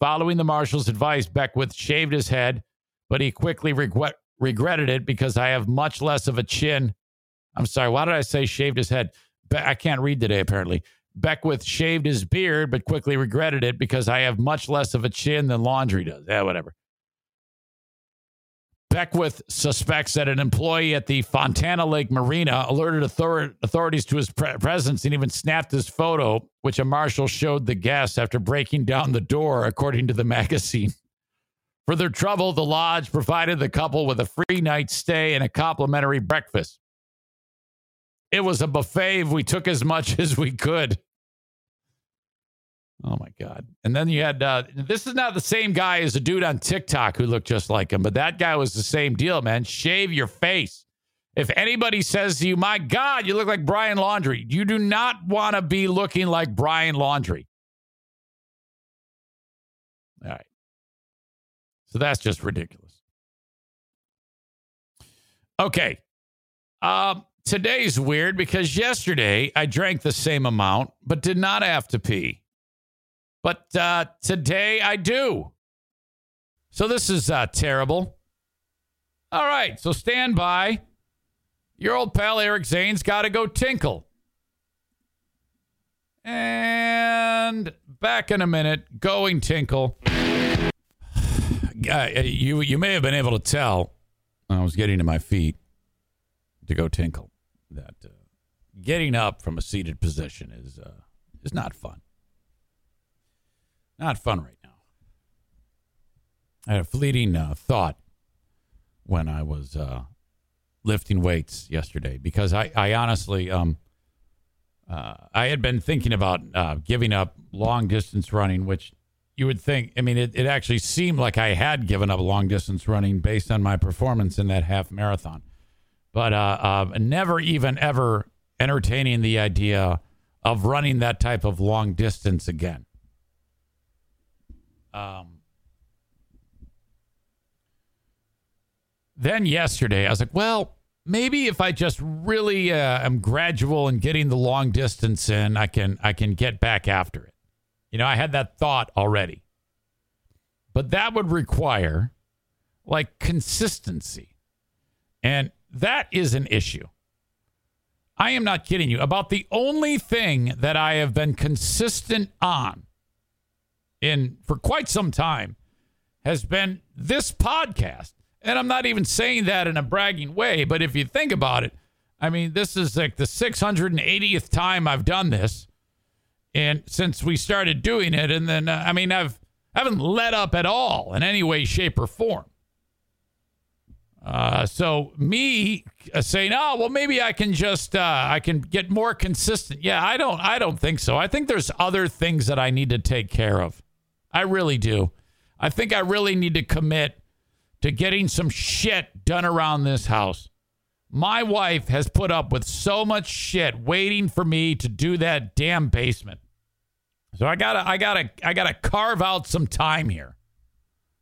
Following the marshal's advice, Beckwith shaved his head, but he quickly regret, regretted it because I have much less of a chin. I'm sorry, why did I say shaved his head? Be- I can't read today, apparently. Beckwith shaved his beard, but quickly regretted it because I have much less of a chin than Laundrie does. Yeah, whatever. Beckwith suspects that an employee at the Fontana Lake Marina alerted author- authorities to his pre- presence and even snapped his photo, which a marshal showed the guests after breaking down the door, according to the magazine. For their trouble, the lodge provided the couple with a free night stay and a complimentary breakfast. It was a buffet. We took as much as we could. Oh my God. And then you had uh, this is not the same guy as a dude on TikTok who looked just like him, but that guy was the same deal, man. Shave your face. If anybody says to you, my God, you look like Brian Laundrie, you do not want to be looking like Brian Laundrie. All right. So that's just ridiculous. Okay. Um, today's weird because yesterday I drank the same amount, but did not have to pee. But uh, today I do. So this is uh, terrible. All right, so stand by. Your old pal Eric Zane's got to go tinkle. And back in a minute, going tinkle. Uh, you you may have been able to tell I was getting to my feet to go tinkle that uh, getting up from a seated position is uh, is not fun. Not fun right now. I had a fleeting uh, thought when I was uh, lifting weights yesterday because I, I honestly, um, uh, I had been thinking about uh, giving up long distance running, which you would think, I mean, it, it actually seemed like I had given up long distance running based on my performance in that half marathon. But uh, uh, never even ever entertaining the idea of running that type of long distance again. Um, then yesterday, I was like, well, maybe if I just really uh, am gradual in getting the long distance in, I can I can get back after it. You know, I had that thought already, but that would require like consistency, and that is an issue. I am not kidding you. About the only thing that I have been consistent on in for quite some time has been this podcast. And I'm not even saying that in a bragging way, but if you think about it, I mean, this is like the 680th time I've done this. And since we started doing it, and then, uh, I mean, I've, I haven't let up at all in any way, shape, or form. Uh, so me uh, saying, "Oh, well, maybe I can just uh, I can get more consistent." Yeah, I don't I don't think so. I think there's other things that I need to take care of. I really do. I think I really need to commit to getting some shit done around this house. My wife has put up with so much shit waiting for me to do that damn basement. So I gotta I gotta I gotta carve out some time here.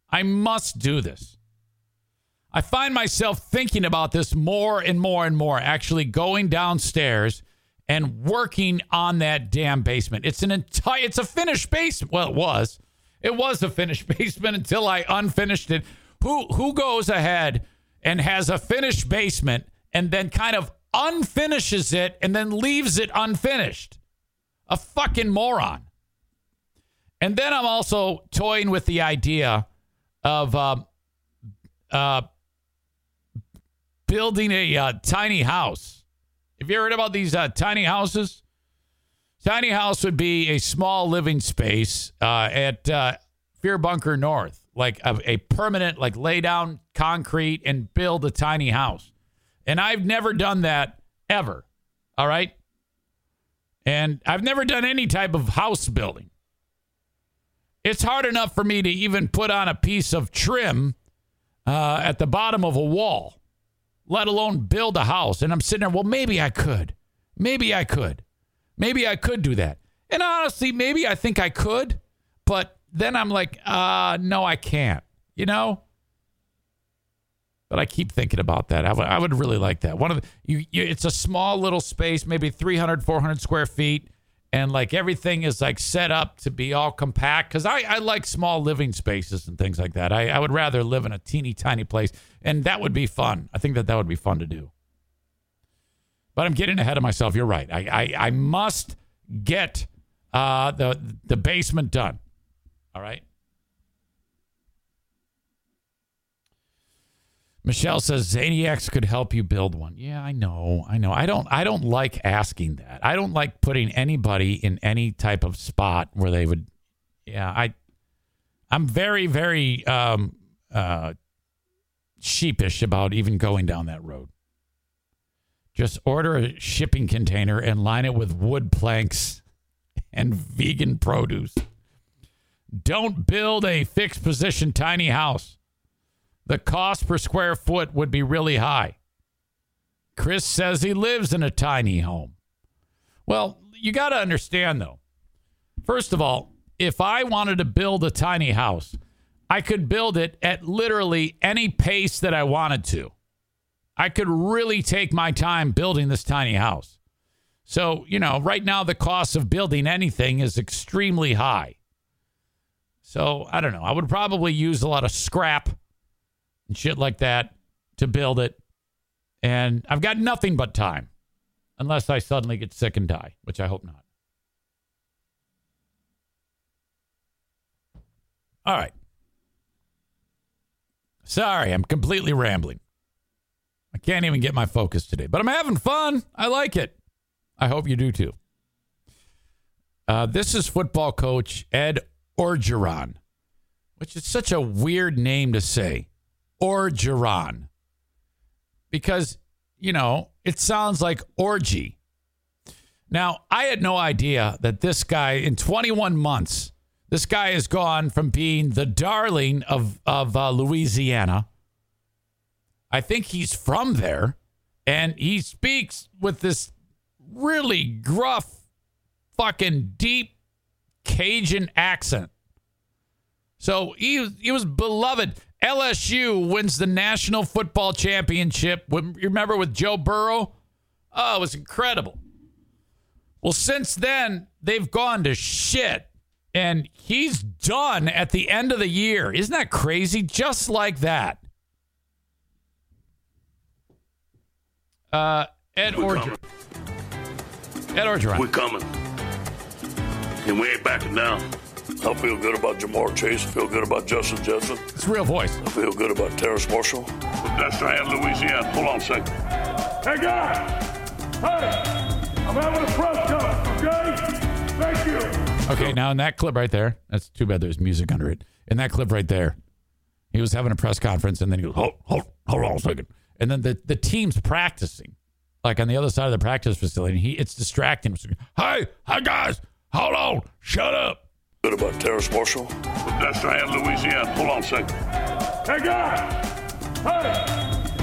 I must do this. I find myself thinking about this more and more and more, actually going downstairs and working on that damn basement. It's an entire it's a finished basement. Well, it was. It was a finished basement until I unfinished it. Who who goes ahead and has a finished basement and then kind of unfinishes it and then leaves it unfinished? A fucking moron. And then I'm also toying with the idea of uh, uh, building a uh, tiny house. Have you heard about these uh, tiny houses? Tiny house would be a small living space uh, at uh, Fear Bunker North, like a, a permanent, like lay down concrete and build a tiny house. And I've never done that ever. All right. And I've never done any type of house building. It's hard enough for me to even put on a piece of trim uh, at the bottom of a wall, let alone build a house. And I'm sitting there, well, maybe I could. Maybe I could. Maybe I could do that. And honestly, maybe I think I could, but then I'm like, uh, no, I can't, you know? But I keep thinking about that. I, would really like that. One of the, you, you, it's a small little space, maybe 300, 400 square feet and like everything is like set up to be all compact because I, I like small living spaces and things like that I, I would rather live in a teeny tiny place and that would be fun i think that that would be fun to do but i'm getting ahead of myself you're right i, I, I must get uh, the, the basement done all right Michelle says Zaniacs could help you build one. Yeah, I know. I know. I don't I don't like asking that. I don't like putting anybody in any type of spot where they would Yeah, I I'm very very um uh sheepish about even going down that road. Just order a shipping container and line it with wood planks and vegan produce. Don't build a fixed position tiny house the cost per square foot would be really high. Chris says he lives in a tiny home. Well, you got to understand though. First of all, if I wanted to build a tiny house, I could build it at literally any pace that I wanted to. I could really take my time building this tiny house. So, you know, right now the cost of building anything is extremely high. So, I don't know. I would probably use a lot of scrap and shit like that to build it. And I've got nothing but time unless I suddenly get sick and die, which I hope not. All right. Sorry, I'm completely rambling. I can't even get my focus today, but I'm having fun. I like it. I hope you do too. Uh, this is football coach Ed Orgeron, which is such a weird name to say. Orgeron. Because, you know, it sounds like orgy. Now, I had no idea that this guy, in 21 months, this guy has gone from being the darling of, of uh, Louisiana. I think he's from there. And he speaks with this really gruff, fucking deep Cajun accent. So he, he was beloved. LSU wins the National Football Championship. Remember with Joe Burrow? Oh, it was incredible. Well, since then, they've gone to shit. And he's done at the end of the year. Isn't that crazy? Just like that. Uh, Ed Orgeron. Ed Orgeron. We're coming. And we ain't backing down. I feel good about Ja'Marr Chase. I feel good about Justin Jefferson. It's real voice. I feel good about Terrace Marshall. That's Diane, Louisiana. Hold on a second. Hey, guys! Hey! I'm having a press conference, okay? Thank you. Okay, now in that clip right there, that's too bad there's music under it. In that clip right there, he was having a press conference and then he goes, hold, hold, hold on a second. And then the, the team's practicing, like on the other side of the practice facility. And he it's distracting. Hey, hey guys, hold on, shut up good about Terrace Marshall. That's Diane, Louisiana. Hold on a second. Hey, guys! Hey!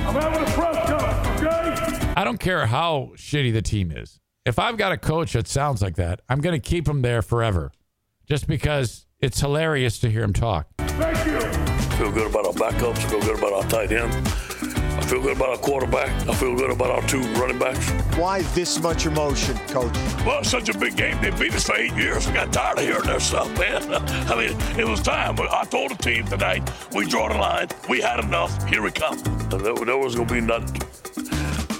I'm having a press conference, okay? I don't care how shitty the team is. If I've got a coach that sounds like that, I'm going to keep him there forever just because it's hilarious to hear him talk. Thank you. Feel good about our backups, feel good about our tight end feel good about our quarterback. I feel good about our two running backs. Why this much emotion, coach? Well, it's such a big game. They beat us for eight years. I got tired of hearing that stuff, man. I mean, it was time. I told the team tonight, we draw the line. We had enough. Here we come. And there, there was going to be not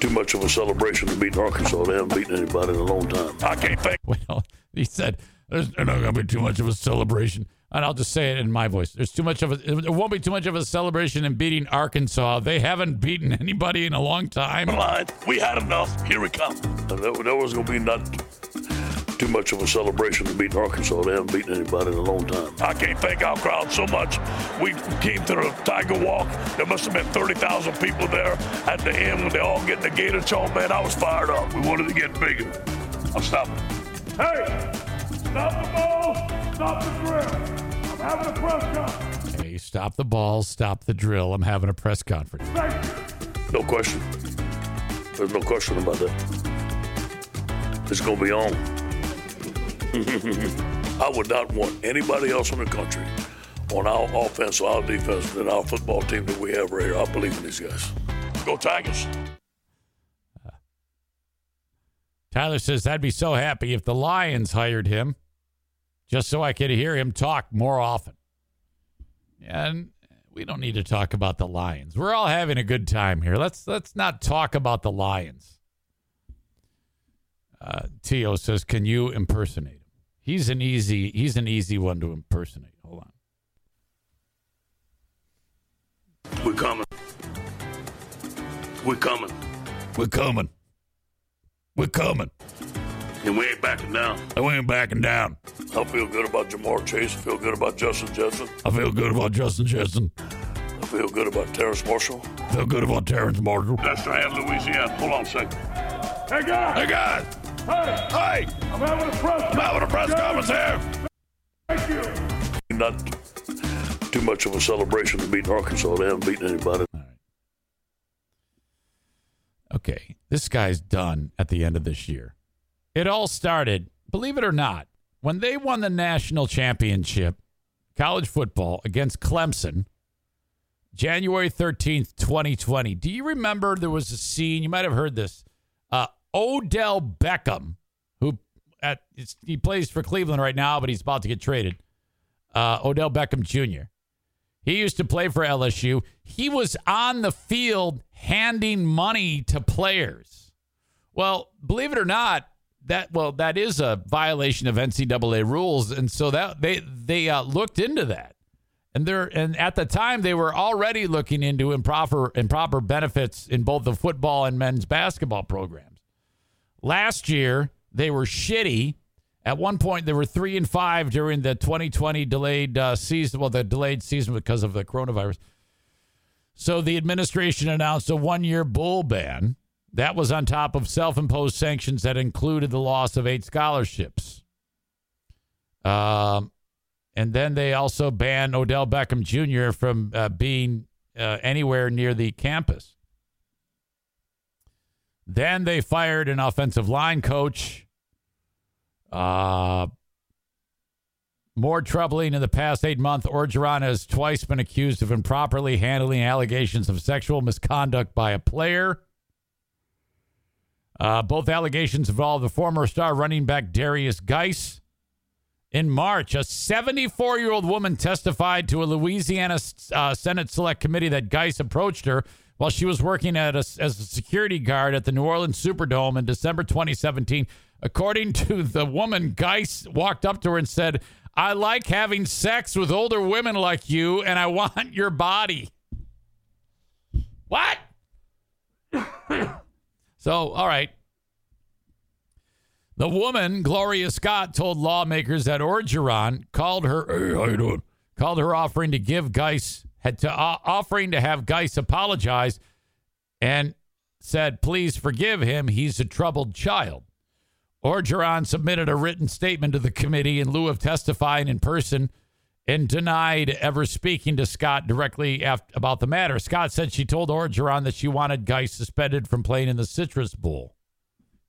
too much of a celebration to beat Arkansas. They haven't beaten anybody in a long time. I can't think. Well, he said, "There's not going to be too much of a celebration." And I'll just say it in my voice. There's too much of a. There won't be too much of a celebration in beating Arkansas. They haven't beaten anybody in a long time. line. We had enough. Here we come. And there, there was going to be not too much of a celebration of beating Arkansas. They haven't beaten anybody in a long time. I can't thank our crowd so much. We came to the Tiger Walk. There must have been 30,000 people there at the end when they all get the Gator Chomp. Man, I was fired up. We wanted to get bigger. I'm stopping. Hey, stop the ball, stop the drill. I'm having a press conference. Hey, stop the ball, stop the drill. I'm having a press conference. No question. There's no question about that. It's going to be on. I would not want anybody else in the country on our offense or our defense than our football team that we have right here. I believe in these guys. Go Tigers. Uh, Tyler says, I'd be so happy if the Lions hired him just so I could hear him talk more often. And we don't need to talk about the Lions. We're all having a good time here. Let's let's not talk about the Lions. Uh, Tio says, "Can you impersonate him?" He's an easy he's an easy one to impersonate. Hold on. We're coming. We're coming. We're coming. We're coming. And we ain't backing down. And we ain't backing down. I feel good about Ja'Marr Chase. I feel good about Justin Jefferson. I feel good about Justin Jetson. I feel good about Terrace Marshall. I feel good about Terrence Marshall. That's to have Louisiana. Hold on a second. Hey, guys. Hey guys, Hey, hey, I'm having a press I'm having a press conference here. Thank you. Not too much of a celebration of beating Arkansas. They haven't beaten anybody. Okay, this guy's done at the end of this year. It all started, believe it or not, when they won the national championship, college football against Clemson, January 13th, 2020. Do you remember there was a scene? You might have heard this. Uh, Odell Beckham, who at he plays for Cleveland right now, but he's about to get traded. Uh, Odell Beckham Jr. He used to play for LSU. He was on the field handing money to players. Well, believe it or not, that well, that is a violation of NCAA rules, and so that they they uh, looked into that, and they're and at the time they were already looking into improper improper benefits in both the football and men's basketball programs. Last year they were shitty. At one point, they were three and five during the 2020 delayed uh, season. Well, the delayed season because of the coronavirus. So the administration announced a one-year bull ban. That was on top of self-imposed sanctions that included the loss of eight scholarships. Um, and then they also banned Odell Beckham Jr. from uh, being uh, anywhere near the campus. Then they fired an offensive line coach. Uh, more troubling in the past eight months, Orgeron has twice been accused of improperly handling allegations of sexual misconduct by a player. Uh, both allegations involve the former star running back Derrius Guice. In March, a 74 year old woman testified to a Louisiana uh, Senate Select Committee that Guice approached her while she was working a, as a security guard at the New Orleans Superdome in December 2017. According to the woman, Guice walked up to her and said, I like having sex with older women like you, and I want your body. What? so, all right. The woman, Gloria Scott, told lawmakers that Orgeron called her, hey, how you doing? Called her offering to give Guice, had to uh, offering to have Guice apologize, and said, "Please forgive him. He's a troubled child." Orgeron submitted a written statement to the committee in lieu of testifying in person and denied ever speaking to Scott directly after, about the matter. Scott said she told Orgeron that she wanted Guice suspended from playing in the Citrus Bowl.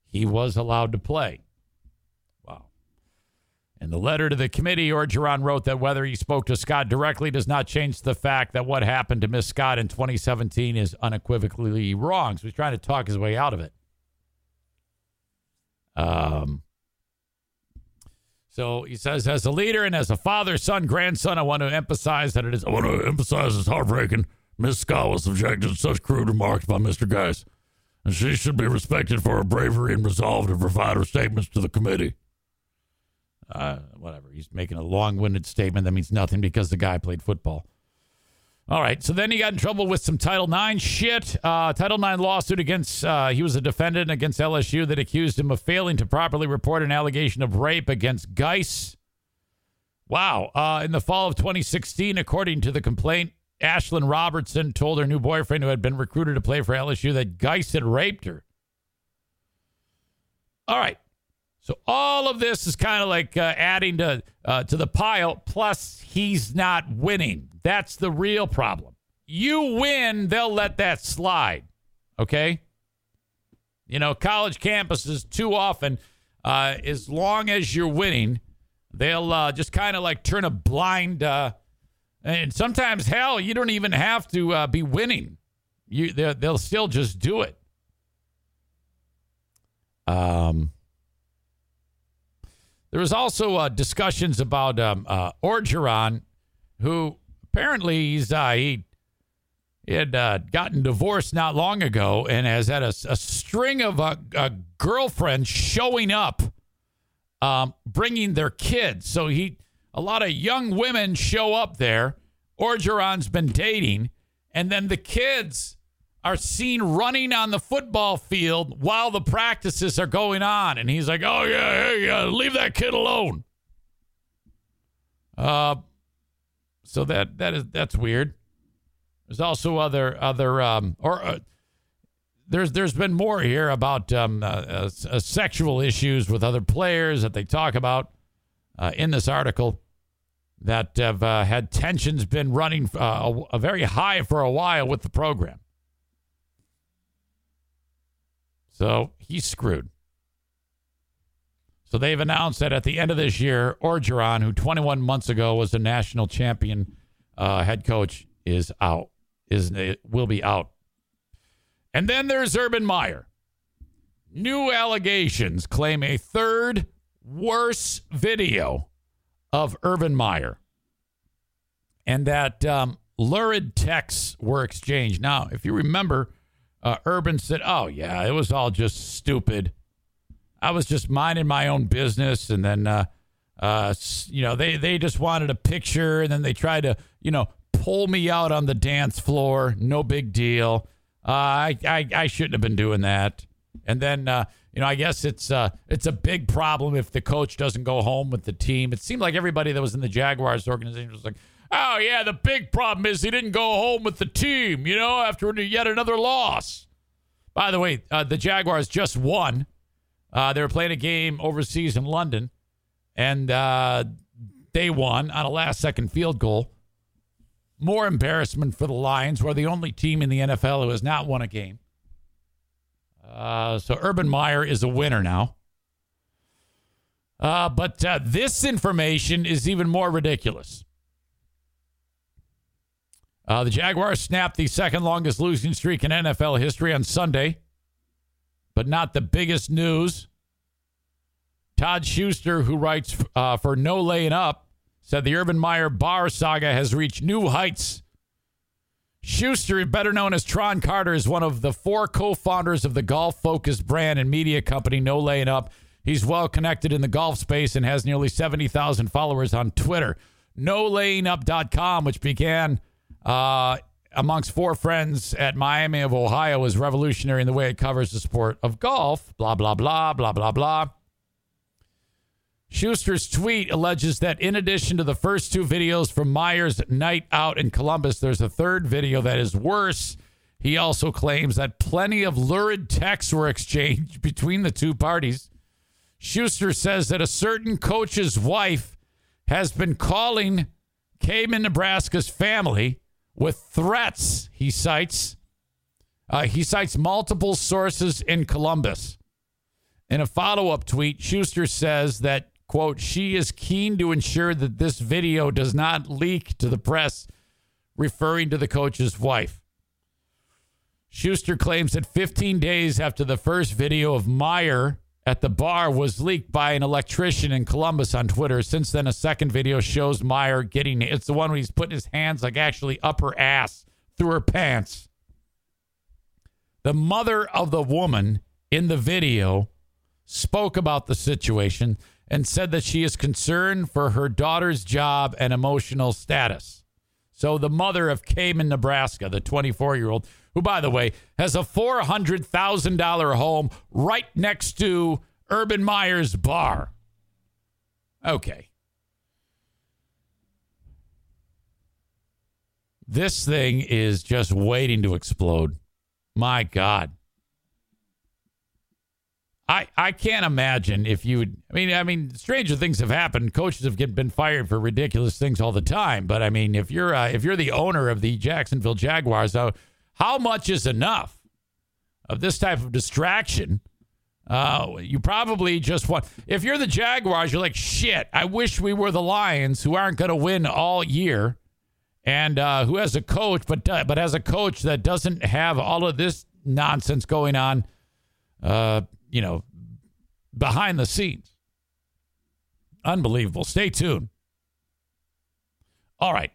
He was allowed to play. Wow. In the letter to the committee, Orgeron wrote that whether he spoke to Scott directly does not change the fact that what happened to Miss Scott in 2017 is unequivocally wrong. So he's trying to talk his way out of it. Um, so he says, as a leader and as a father, son, grandson, I want to emphasize that it is. I want to emphasize it's heartbreaking. Miss Scott was subjected to such crude remarks by Mr. Guice, and she should be respected for her bravery and resolve to provide her statements to the committee. Uh, whatever. He's making a long-winded statement that means nothing because the guy played football. All right. So then he got in trouble with some Title IX shit. Uh, Title IX lawsuit against, uh, he was a defendant against LSU that accused him of failing to properly report an allegation of rape against Guice. Wow. Uh, in the fall of 2016, according to the complaint, Ashlyn Robertson told her new boyfriend, who had been recruited to play for LSU, that Guice had raped her. All right. So all of this is kind of like uh, adding to uh, to the pile. Plus, he's not winning. That's the real problem. You win, they'll let that slide. Okay. You know, college campuses too often, uh, as long as you're winning, they'll uh, just kind of like turn a blind. Uh, and sometimes, hell, you don't even have to uh, be winning. You they'll still just do it. Um. There was also uh, discussions about um, uh, Orgeron, who apparently he's uh, he, had uh, gotten divorced not long ago and has had a, a string of uh, girlfriends showing up, um, bringing their kids. So he a lot of young women show up there. Orgeron's been dating, and then the kids are seen running on the football field while the practices are going on. And he's like, oh, yeah, hey, yeah, leave that kid alone. Uh, so that that is that's weird. There's also other other um or uh, there's there's been more here about um uh, uh, uh sexual issues with other players that they talk about uh, in this article that have uh, had tensions been running a, a very high for a while with the program. So he's screwed. So they've announced that at the end of this year, Orgeron, who 21 months ago was a national champion uh, head coach, is out. Is will be out. And then there's Urban Meyer. New allegations claim a third worse video of Urban Meyer, and that um, lurid texts were exchanged. Now, if you remember uh, Urban said, "Oh yeah, it was all just stupid. I was just minding my own business, and then, uh, uh, you know, they they just wanted a picture, and then they tried to, you know, pull me out on the dance floor. No big deal. Uh, I, I I shouldn't have been doing that. And then, uh, you know, I guess it's uh, it's a big problem if the coach doesn't go home with the team. It seemed like everybody that was in the Jaguars organization was like, Oh, yeah, the big problem is he didn't go home with the team, you know, after yet another loss. By the way, uh, the Jaguars just won. Uh, they were playing a game overseas in London, and uh, they won on a last second field goal. More embarrassment for the Lions, who are the only team in the NFL who has not won a game. Uh, so Urban Meyer is a winner now. Uh, but uh, this information is even more ridiculous. Uh, the Jaguars snapped the second longest losing streak in NFL history on Sunday, but not the biggest news. Todd Schuster, who writes uh, for No Laying Up, said the Urban Meyer bar saga has reached new heights. Schuster, better known as Tron Carter, is one of the four co founders of the golf focused brand and media company No Laying Up. He's well connected in the golf space and has nearly 70,000 followers on Twitter. NoLayingUp.com, which began uh, amongst four friends at Miami of Ohio is revolutionary in the way it covers the sport of golf. Blah, blah, blah, blah, blah, blah. Schuster's tweet alleges that in addition to the first two videos from Myers' night out in Columbus, there's a third video that is worse. He also claims that plenty of lurid texts were exchanged between the two parties. Schuster says that a certain coach's wife has been calling Cayman, Nebraska's family with threats, he cites. Uh, he cites multiple sources in Columbus. In a follow up tweet, Schuster says that, quote, she is keen to ensure that this video does not leak to the press, referring to the coach's wife. Schuster claims that 15 days after the first video of Meyer at the bar was leaked by an electrician in Columbus on Twitter. Since then, a second video shows Meyer getting it's the one where he's putting his hands like actually up her ass through her pants. The mother of the woman in the video spoke about the situation and said that she is concerned for her daughter's job and emotional status. So, the mother of Cayman, Nebraska, the 24 year old, who, by the way, has a $400,000 home right next to Urban Meyer's bar. Okay. This thing is just waiting to explode. My God. I, I can't imagine if you would. I mean, I mean, stranger things have happened. Coaches have get, been fired for ridiculous things all the time. But I mean, if you're uh, if you're the owner of the Jacksonville Jaguars, uh, how much is enough of this type of distraction? Uh, you probably just want. If you're the Jaguars, you're like, shit. I wish we were the Lions, who aren't going to win all year, and uh, who has a coach, but uh, but has a coach that doesn't have all of this nonsense going on. Uh, you know, behind the scenes. Unbelievable. Stay tuned. All right.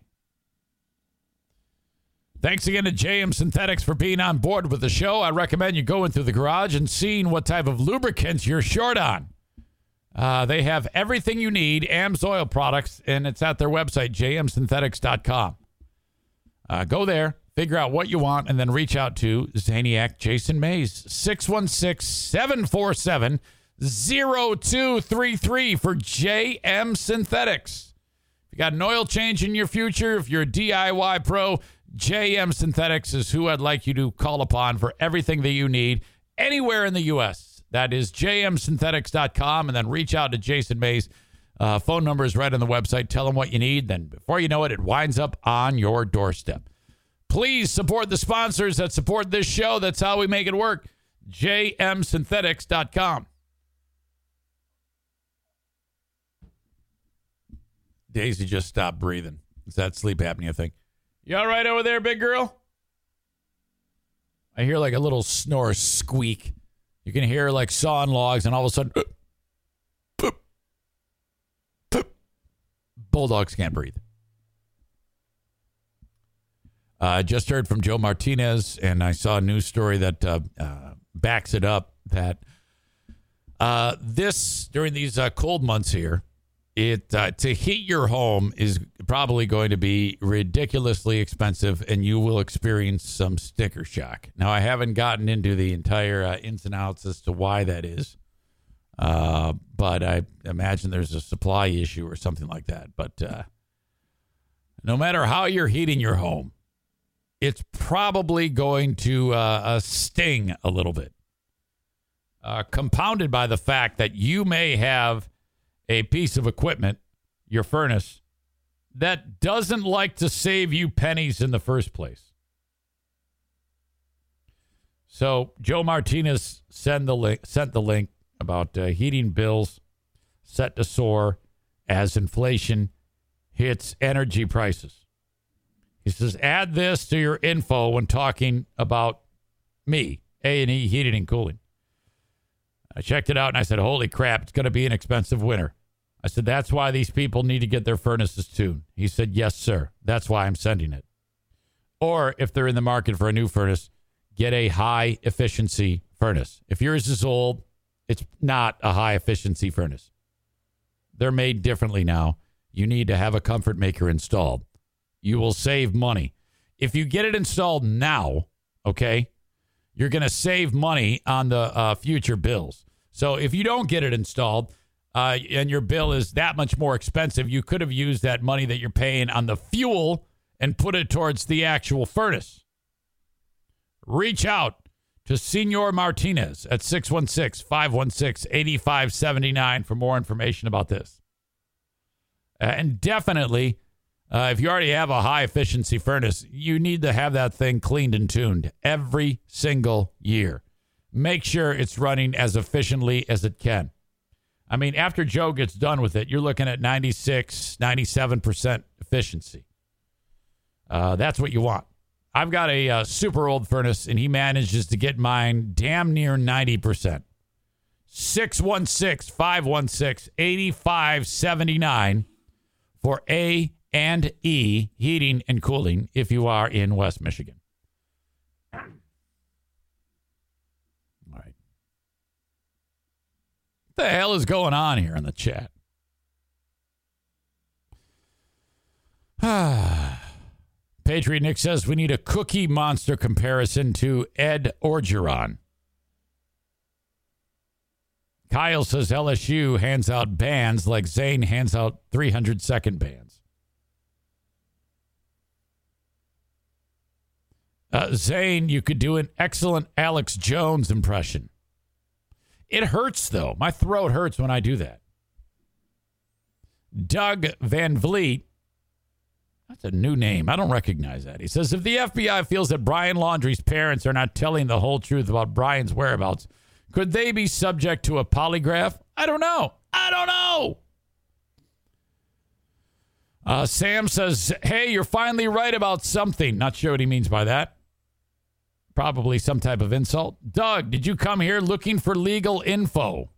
Thanks again to JM Synthetics for being on board with the show. I recommend you going through the garage and seeing what type of lubricants you're short on. Uh, they have everything you need, AMSOIL products, and it's at their website, jmsynthetics.com. Uh, go there, figure out what you want, and then reach out to Zaniac Jason Mays, 616 747 0233 for JM Synthetics. If you got an oil change in your future, if you're a DIY pro, JM Synthetics is who I'd like you to call upon for everything that you need anywhere in the U.S. That is jmsynthetics.com, and then reach out to Jason Mays. Uh, phone number is right on the website. Tell them what you need. Then, before you know it, it winds up on your doorstep. Please support the sponsors that support this show. That's how we make it work. jmsynthetics.com. Daisy just stopped breathing. It's that sleep apnea thing. You all right over there, big girl? I hear like a little snore squeak. You can hear like sawing logs, and all of a sudden, bulldogs can't breathe. I uh, just heard from Joe Martinez, and I saw a news story that uh, uh, backs it up that uh, this during these uh, cold months here, it uh, to heat your home is probably going to be ridiculously expensive, and you will experience some sticker shock. Now, I haven't gotten into the entire ins and outs as to why that is, but I imagine there's a supply issue or something like that. But no matter how you're heating your home it's probably going to uh, uh, sting a little bit. Uh, compounded by the fact that you may have a piece of equipment, your furnace, that doesn't like to save you pennies in the first place. So Joe Martinez sent the link, sent the link about uh, heating bills set to soar as inflation hits energy prices. He says, add this to your info when talking about me, A&E Heating and Cooling. I checked it out and I said, holy crap, it's going to be an expensive winter. I said, that's why these people need to get their furnaces tuned. He said, yes, sir. That's why I'm sending it. Or if they're in the market for a new furnace, get a high efficiency furnace. If yours is old, it's not a high efficiency furnace. They're made differently now. You need to have a comfort maker installed you will save money. If you get it installed now, okay, you're going to save money on the uh, future bills. So if you don't get it installed uh, and your bill is that much more expensive, you could have used that money that you're paying on the fuel and put it towards the actual furnace. Reach out to Senor Martinez at 616 516 8579 for more information about this. and definitely uh, if you already have a high efficiency furnace, you need to have that thing cleaned and tuned every single year. Make sure it's running as efficiently as it can. I mean, after Joe gets done with it, you're looking at 96, 97% efficiency. Uh, that's what you want. I've got a uh, super old furnace, and he manages to get mine damn near 90%. 616 516 8579 for A and E heating and cooling if you are in West Michigan. All right. The hell is going on here in the chat? Patriot Nick says we need a cookie monster comparison to Ed Orgeron. Kyle says LSU hands out bands like Zane hands out 300 second bands. Uh, Zane, you could do an excellent Alex Jones impression. It hurts, though. My throat hurts when I do that. Doug Van Vliet that's a new name. I don't recognize that. He says if the FBI feels that Brian Laundrie's parents are not telling the whole truth about Brian's whereabouts, could they be subject to a polygraph? I don't know. I don't know. Uh, Sam says, Hey, you're finally right about something. Not sure what he means by that. Probably some type of insult. Doug, did you come here looking for legal info?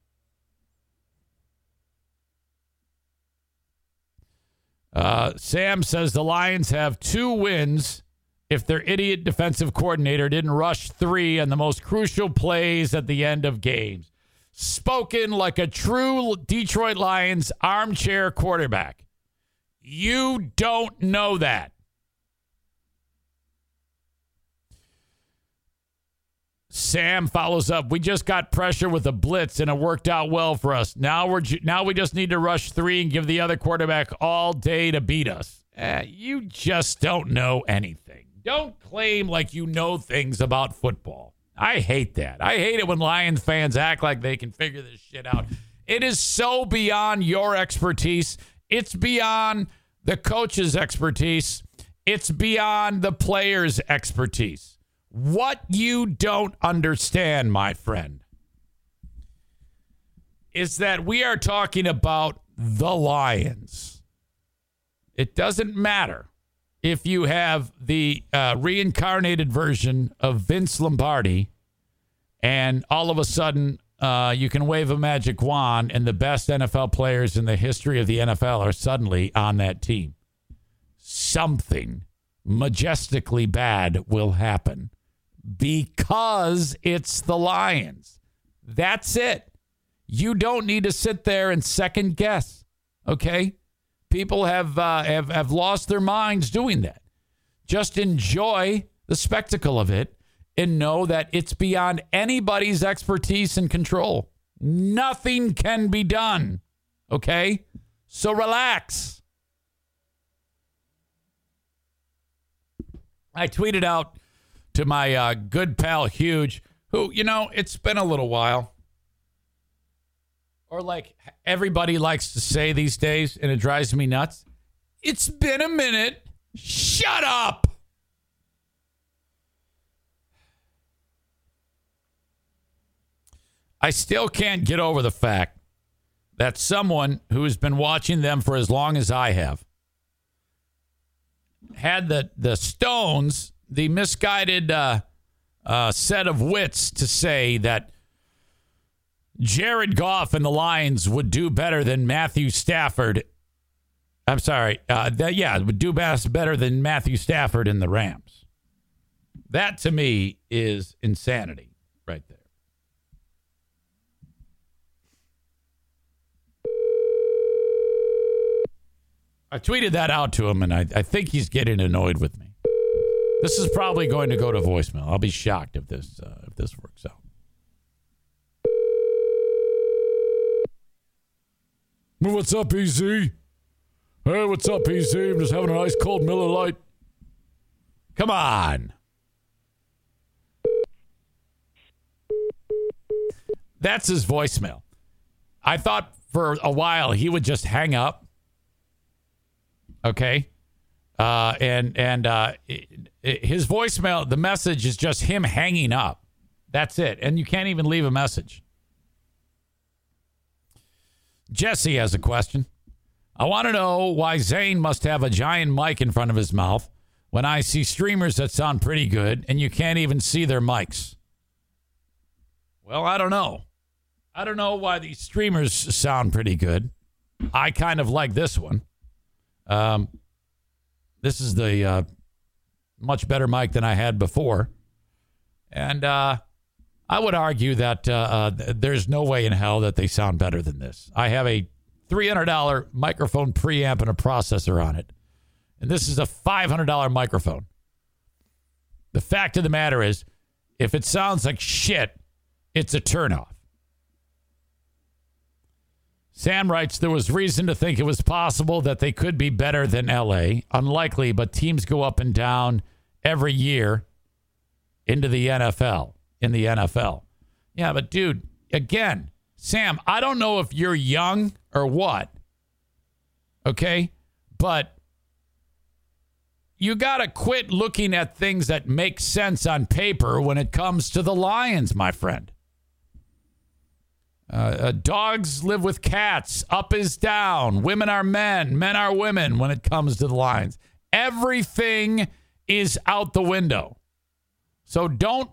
Uh, Sam says the Lions have two wins if their idiot defensive coordinator didn't rush three on the most crucial plays at the end of games. Spoken like a true Detroit Lions armchair quarterback. You don't know that. Sam follows up. We just got pressure with a blitz and it worked out well for us. Now we're now we just need to rush three and give the other quarterback all day to beat us. Uh, you just don't know anything. Don't claim like you know things about football. I hate that. I hate it when Lions fans act like they can figure this shit out. It is so beyond your expertise. It's beyond the coach's expertise. It's beyond the player's expertise. What you don't understand, my friend, is that we are talking about the Lions. It doesn't matter if you have the uh, reincarnated version of Vince Lombardi and all of a sudden uh, you can wave a magic wand and the best NFL players in the history of the NFL are suddenly on that team. Something majestically bad will happen because it's the Lions. That's it. You don't need to sit there and second guess. Okay? People have uh, have have lost their minds doing that. Just enjoy the spectacle of it and know that it's beyond anybody's expertise and control. Nothing can be done. Okay? So relax. I tweeted out to my uh, good pal Huge, who, you know, it's been a little while. Or like everybody likes to say these days, and it drives me nuts. It's been a minute. Shut up. I still can't get over the fact that someone who has been watching them for as long as I have had the the stones the misguided uh, uh, set of wits to say that Jared Goff and the Lions would do better than Matthew Stafford. I'm sorry. Uh, that, yeah, would do best better than Matthew Stafford and the Rams. That to me is insanity right there. I tweeted that out to him, and I, I think he's getting annoyed with me. This is probably going to go to voicemail. I'll be shocked if this uh, if this works out. What's up, EZ? Hey, what's up, EZ? I'm just having an ice cold Miller Lite. Come on. That's his voicemail. I thought for a while he would just hang up. Okay. Uh, and and uh, his voicemail, the message is just him hanging up. That's it, and you can't even leave a message. Jesse has a question. I want to know why Zane must have a giant mic in front of his mouth when I see streamers that sound pretty good and you can't even see their mics. Well, I don't know. I don't know why these streamers sound pretty good. I kind of like this one. Um, this is the uh, much better mic than I had before. And uh, I would argue that uh, uh, there's no way in hell that they sound better than this. I have a $300 microphone preamp and a processor on it, and this is a $500 microphone. The fact of the matter is, if it sounds like shit, it's a turnoff. Sam writes there was reason to think it was possible that they could be better than LA. Unlikely, but teams go up and down every year into the NFL. In the NFL. Yeah, but dude, again, Sam, I don't know if you're young or what. Okay? But you got to quit looking at things that make sense on paper when it comes to the Lions, my friend. Uh, uh, dogs live with cats. Up is down. Women are men. Men are women when it comes to the lines. Everything is out the window. So don't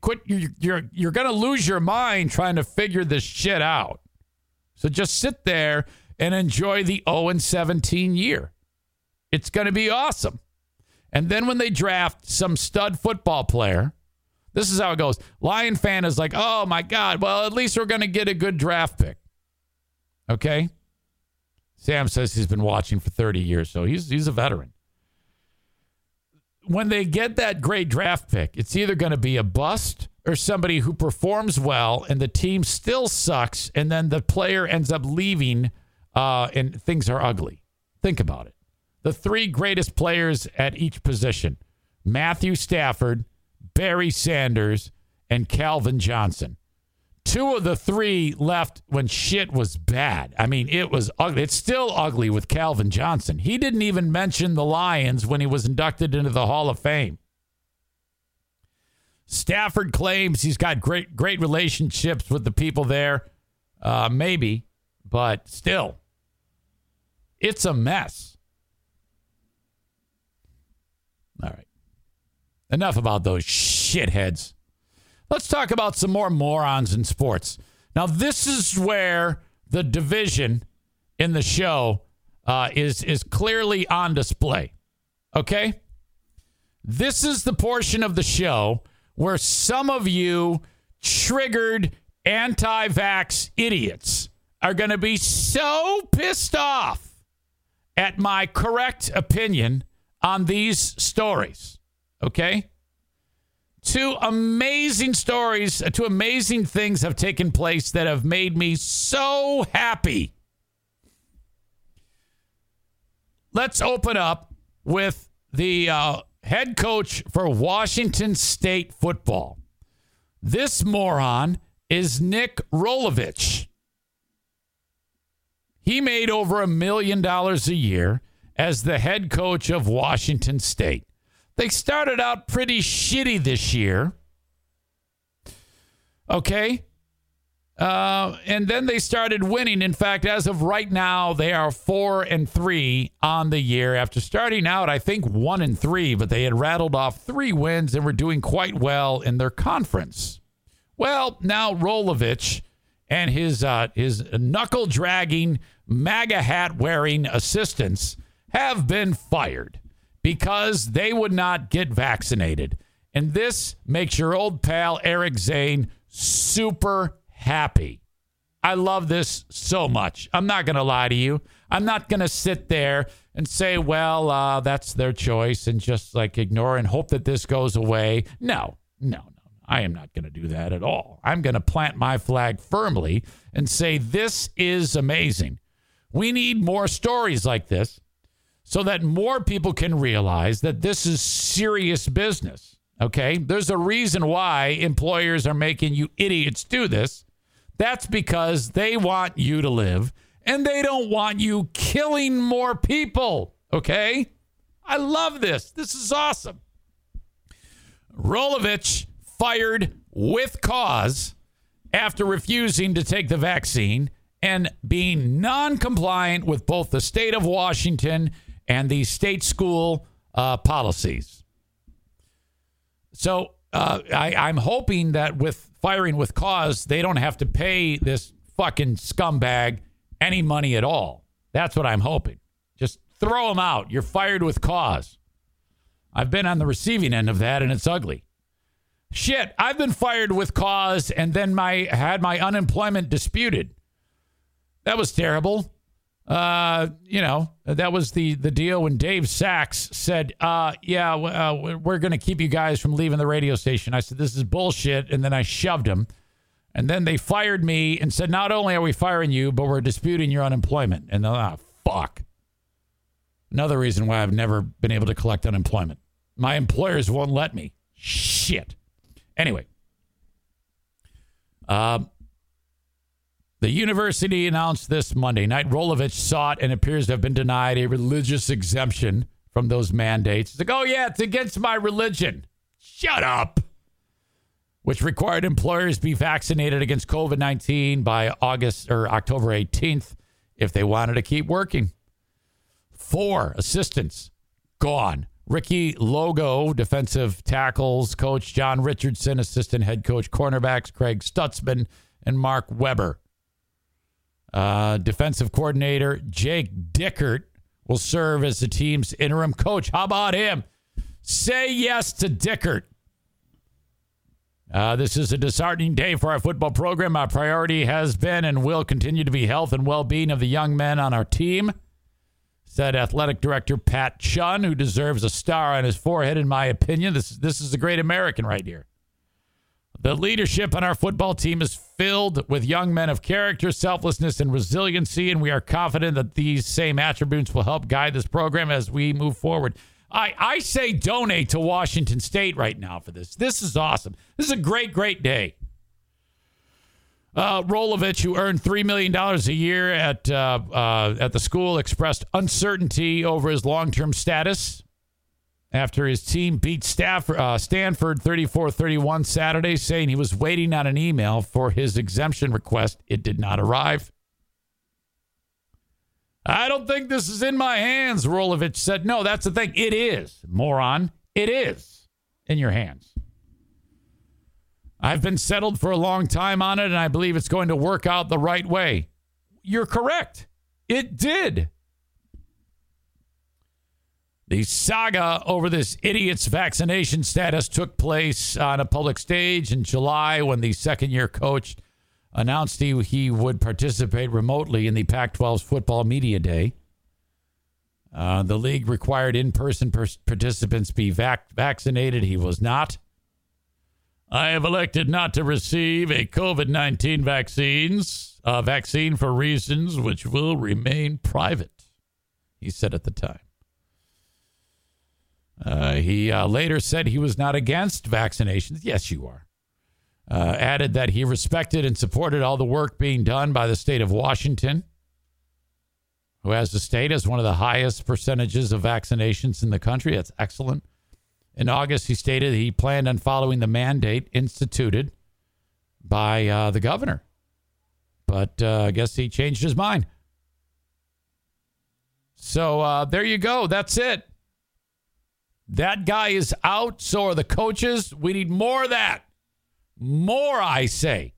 quit. You're you're, you're going to lose your mind trying to figure this shit out. So just sit there and enjoy the 0 and 17 year. It's going to be awesome. And then when they draft some stud football player this is how it goes. Lion fan is like, oh my God, well, at least we're going to get a good draft pick. Okay. Sam says he's been watching for 30 years, so he's, he's a veteran. When they get that great draft pick, it's either going to be a bust or somebody who performs well and the team still sucks, and then the player ends up leaving uh, and things are ugly. Think about it. The three greatest players at each position Matthew Stafford, Barry Sanders, and Calvin Johnson. Two of the three left when shit was bad. I mean, it was ugly. It's still ugly with Calvin Johnson. He didn't even mention the Lions when he was inducted into the Hall of Fame. Stafford claims he's got great great relationships with the people there. Uh, maybe, but still, it's a mess. All right. Enough about those shitheads. Let's talk about some more morons in sports. Now, this is where the division in the show uh, is is clearly on display. Okay, this is the portion of the show where some of you triggered anti-vax idiots are going to be so pissed off at my correct opinion on these stories. Okay? Two amazing stories, uh, two amazing things have taken place that have made me so happy. Let's open up with the uh, head coach for Washington State football. This moron is Nick Rolovich. He made over a million dollars a year as the head coach of Washington State. They started out pretty shitty this year. Okay. Uh, and then they started winning. In fact, as of right now, they are four and three on the year after starting out, I think one and three, but they had rattled off three wins and were doing quite well in their conference. Well, now Rolovich and his uh, his knuckle dragging, MAGA hat wearing assistants have been fired because they would not get vaccinated. And this makes your old pal Eric Zane super happy. I love this so much. I'm not going to lie to you. I'm not going to sit there and say, well, uh, that's their choice and just like ignore and hope that this goes away. No, no, no. I am not going to do that at all. I'm going to plant my flag firmly and say, this is amazing. We need more stories like this so that more people can realize that this is serious business. Okay. There's a reason why employers are making you idiots do this. That's because they want you to live and they don't want you killing more people. Okay. I love this. This is awesome. Rolovich fired with cause after refusing to take the vaccine and being non compliant with both the state of Washington and the state school uh, policies. So uh, I, I'm hoping that with firing with cause, they don't have to pay this fucking scumbag any money at all. That's what I'm hoping. Just throw him out. You're fired with cause. I've been on the receiving end of that, and it's ugly. Shit, I've been fired with cause and then my had my unemployment disputed. That was terrible. Uh, you know, that was the the deal when Dave Sachs said, uh, yeah, uh, we're going to keep you guys from leaving the radio station. I said, this is bullshit. And then I shoved him. And then they fired me and said, not only are we firing you, but we're disputing your unemployment. And ah, fuck. Another reason why I've never been able to collect unemployment. My employers won't let me. Shit. Anyway, um, the university announced this Monday night Rolovich sought and appears to have been denied a religious exemption from those mandates. It's like, oh, yeah, it's against my religion. Shut up. Which required employers be vaccinated against COVID 19 by August or October 18th if they wanted to keep working. Four assistants gone. Ricky Logo, defensive tackles coach John Richardson, assistant head coach cornerbacks Craig Stutzman and Mark Weber. Uh, defensive coordinator Jake Dickert will serve as the team's interim coach. How about him? Say yes to Dickert. Uh, this is a disheartening day for our football program. Our priority has been and will continue to be health and well being of the young men on our team said athletic director Pat Chun, who deserves a star on his forehead, in my opinion. This, this is a great American right here. The leadership on our football team is filled with young men of character, selflessness, and resiliency, and we are confident that these same attributes will help guide this program as we move forward. I, I say donate to Washington State right now for this. This is awesome. This is a great, great day. Uh, Rolovich, who earned $3 million a year at, uh, uh, at the school, expressed uncertainty over his long term status after his team beat Stafford, uh, Stanford 34 31 Saturday, saying he was waiting on an email for his exemption request. It did not arrive. I don't think this is in my hands, Rolovich said. No, that's the thing. It is, moron. It is in your hands. I've been settled for a long time on it, and I believe it's going to work out the right way. You're correct. It did. The saga over this idiot's vaccination status took place on a public stage in July when the second year coach announced he, he would participate remotely in the Pac 12's football media day. Uh, the league required in person participants be vac- vaccinated. He was not. I have elected not to receive a COVID 19 vaccines, uh, vaccine for reasons which will remain private, he said at the time. Uh, he uh, later said he was not against vaccinations. Yes, you are. Uh, added that he respected and supported all the work being done by the state of Washington, who has the state as one of the highest percentages of vaccinations in the country. That's excellent. In August, he stated he planned on following the mandate instituted by uh, the governor. But uh, I guess he changed his mind. So uh, there you go. That's it. That guy is out. So are the coaches. We need more of that. More, I say.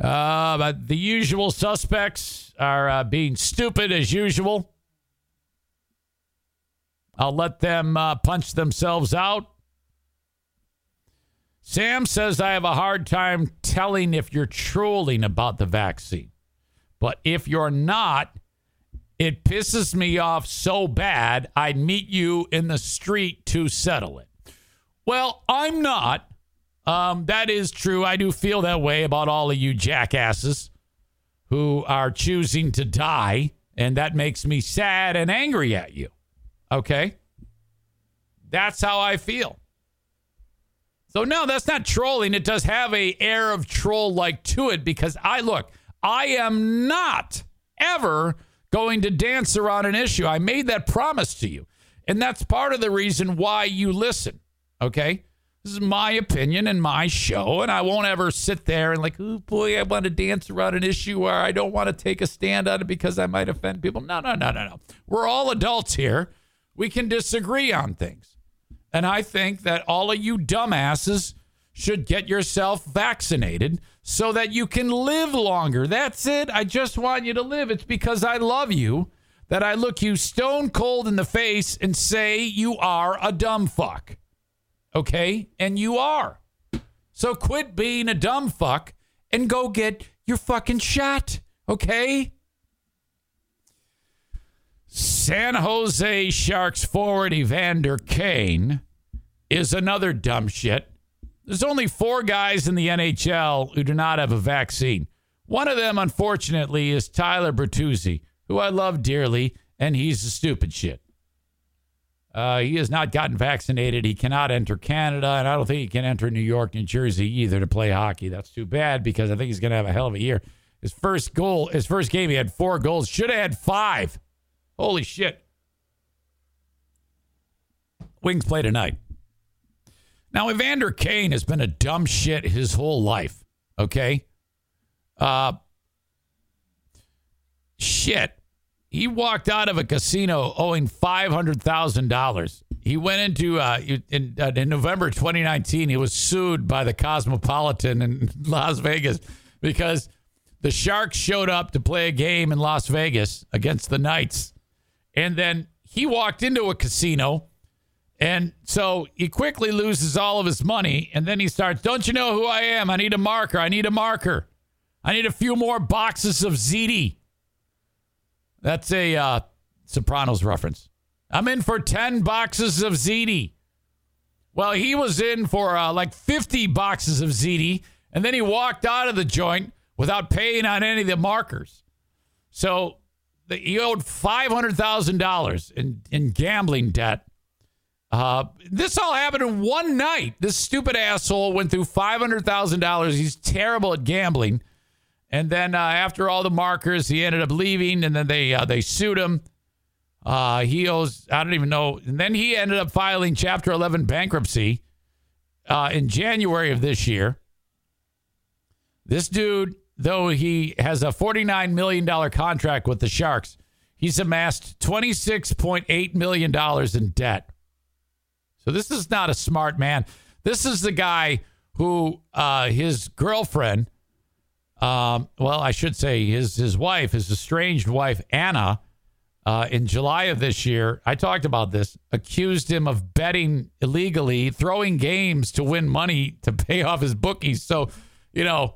Uh, but the usual suspects are uh, being stupid as usual. I'll let them uh, punch themselves out. Sam says I have a hard time telling if you're trolling about the vaccine. But if you're not, it pisses me off so bad, I'd meet you in the street to settle it. Well, I'm not. Um, that is true. I do feel that way about all of you jackasses who are choosing to die, and that makes me sad and angry at you. Okay? That's how I feel. So no, that's not trolling. It does have a air of troll like to it because I look, I am not ever going to dance around an issue. I made that promise to you. And that's part of the reason why you listen. Okay? This is my opinion and my show, and I won't ever sit there and like, oh boy, I want to dance around an issue where I don't want to take a stand on it because I might offend people. No, no, no, no, no. We're all adults here. We can disagree on things. And I think that all of you dumbasses should get yourself vaccinated so that you can live longer. That's it. I just want you to live. It's because I love you that I look you stone cold in the face and say you are a dumb fuck. Okay? And you are. So quit being a dumb fuck and go get your fucking shot. Okay? San Jose Sharks forward Evander Kane is another dumb shit. There's only four guys in the NHL who do not have a vaccine. One of them, unfortunately, is Tyler Bertuzzi, who I love dearly, and he's a stupid shit. Uh, he has not gotten vaccinated. He cannot enter Canada, and I don't think he can enter New York, New Jersey either to play hockey. That's too bad because I think he's going to have a hell of a year. His first goal, his first game, he had four goals. Should have had five. Holy shit. Wings play tonight. Now, Evander Kane has been a dumb shit his whole life. Okay. Uh, shit. He walked out of a casino owing $500,000. He went into, uh, in, uh, in November 2019, he was sued by the Cosmopolitan in Las Vegas because the Sharks showed up to play a game in Las Vegas against the Knights. And then he walked into a casino. And so he quickly loses all of his money. And then he starts, Don't you know who I am? I need a marker. I need a marker. I need a few more boxes of ziti. That's a uh, Sopranos reference. I'm in for 10 boxes of ziti. Well, he was in for uh, like 50 boxes of ziti. And then he walked out of the joint without paying on any of the markers. So he owed $500,000 in, in gambling debt. Uh, this all happened in one night. This stupid asshole went through $500,000. He's terrible at gambling. And then uh, after all the markers, he ended up leaving, and then they uh, they sued him. Uh, he owes I don't even know. And then he ended up filing Chapter 11 bankruptcy uh, in January of this year. This dude, though he has a 49 million dollar contract with the Sharks, he's amassed 26.8 million dollars in debt. So this is not a smart man. This is the guy who uh, his girlfriend um, well, I should say his his wife, his estranged wife Anna, uh, in July of this year, I talked about this, accused him of betting illegally, throwing games to win money to pay off his bookies. So, you know,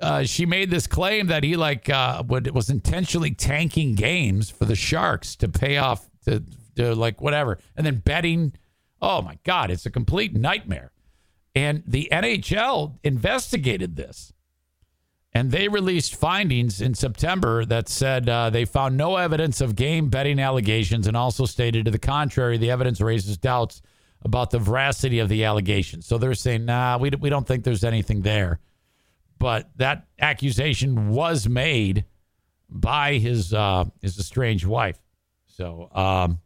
uh, she made this claim that he like uh, would, was intentionally tanking games for the Sharks to pay off to, to like whatever, and then betting. Oh my God, it's a complete nightmare. And the NHL investigated this. And they released findings in September that said uh, they found no evidence of game betting allegations and also stated to the contrary, the evidence raises doubts about the veracity of the allegations. So they're saying, nah, we, we don't think there's anything there. But that accusation was made by his uh, his estranged wife. So, um,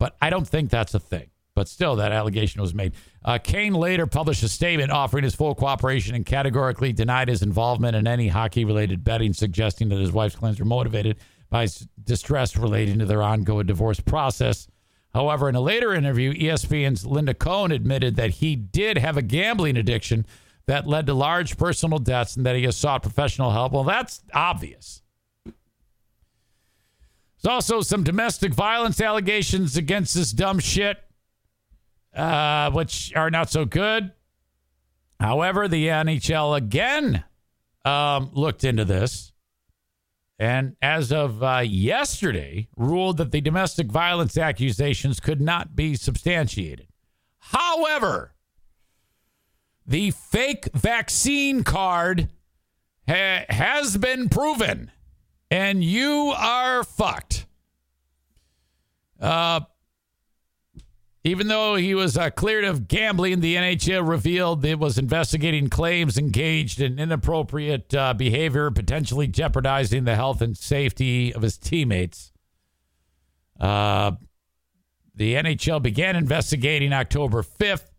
but I don't think that's a thing. But still, that allegation was made. Uh, Kane later published a statement offering his full cooperation and categorically denied his involvement in any hockey related betting, suggesting that his wife's claims were motivated by distress relating to their ongoing divorce process. However, in a later interview, ESPN's Linda Cohn admitted that he did have a gambling addiction that led to large personal debts and that he has sought professional help. Well, that's obvious. There's also some domestic violence allegations against this dumb shit uh, which are not so good. However, the NHL again um, looked into this and, as of uh, yesterday, ruled that the domestic violence accusations could not be substantiated. However, the fake vaccine card ha- has been proven, and you are fucked. Uh, even though he was uh, cleared of gambling, the NHL revealed it was investigating claims engaged in inappropriate uh, behavior, potentially jeopardizing the health and safety of his teammates. Uh, the NHL began investigating October 5th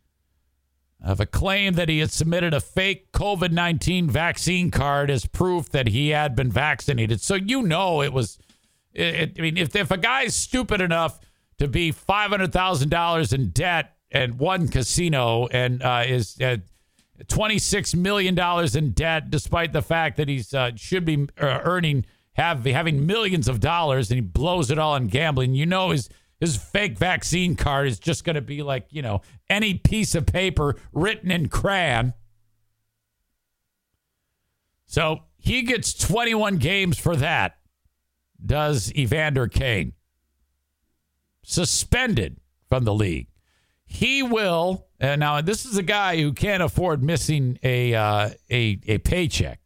of a claim that he had submitted a fake COVID 19 vaccine card as proof that he had been vaccinated. So you know it was, it, I mean, if, if a guy's stupid enough to be $500,000 in debt and one casino and uh, is at $26 million in debt, despite the fact that he's uh, should be uh, earning have having millions of dollars and he blows it all on gambling. You know his his fake vaccine card is just going to be like, you know, any piece of paper written in crayon. So he gets 21 games for that, does Evander Kane. Suspended from the league. He will, and now this is a guy who can't afford missing a, uh, a, a paycheck.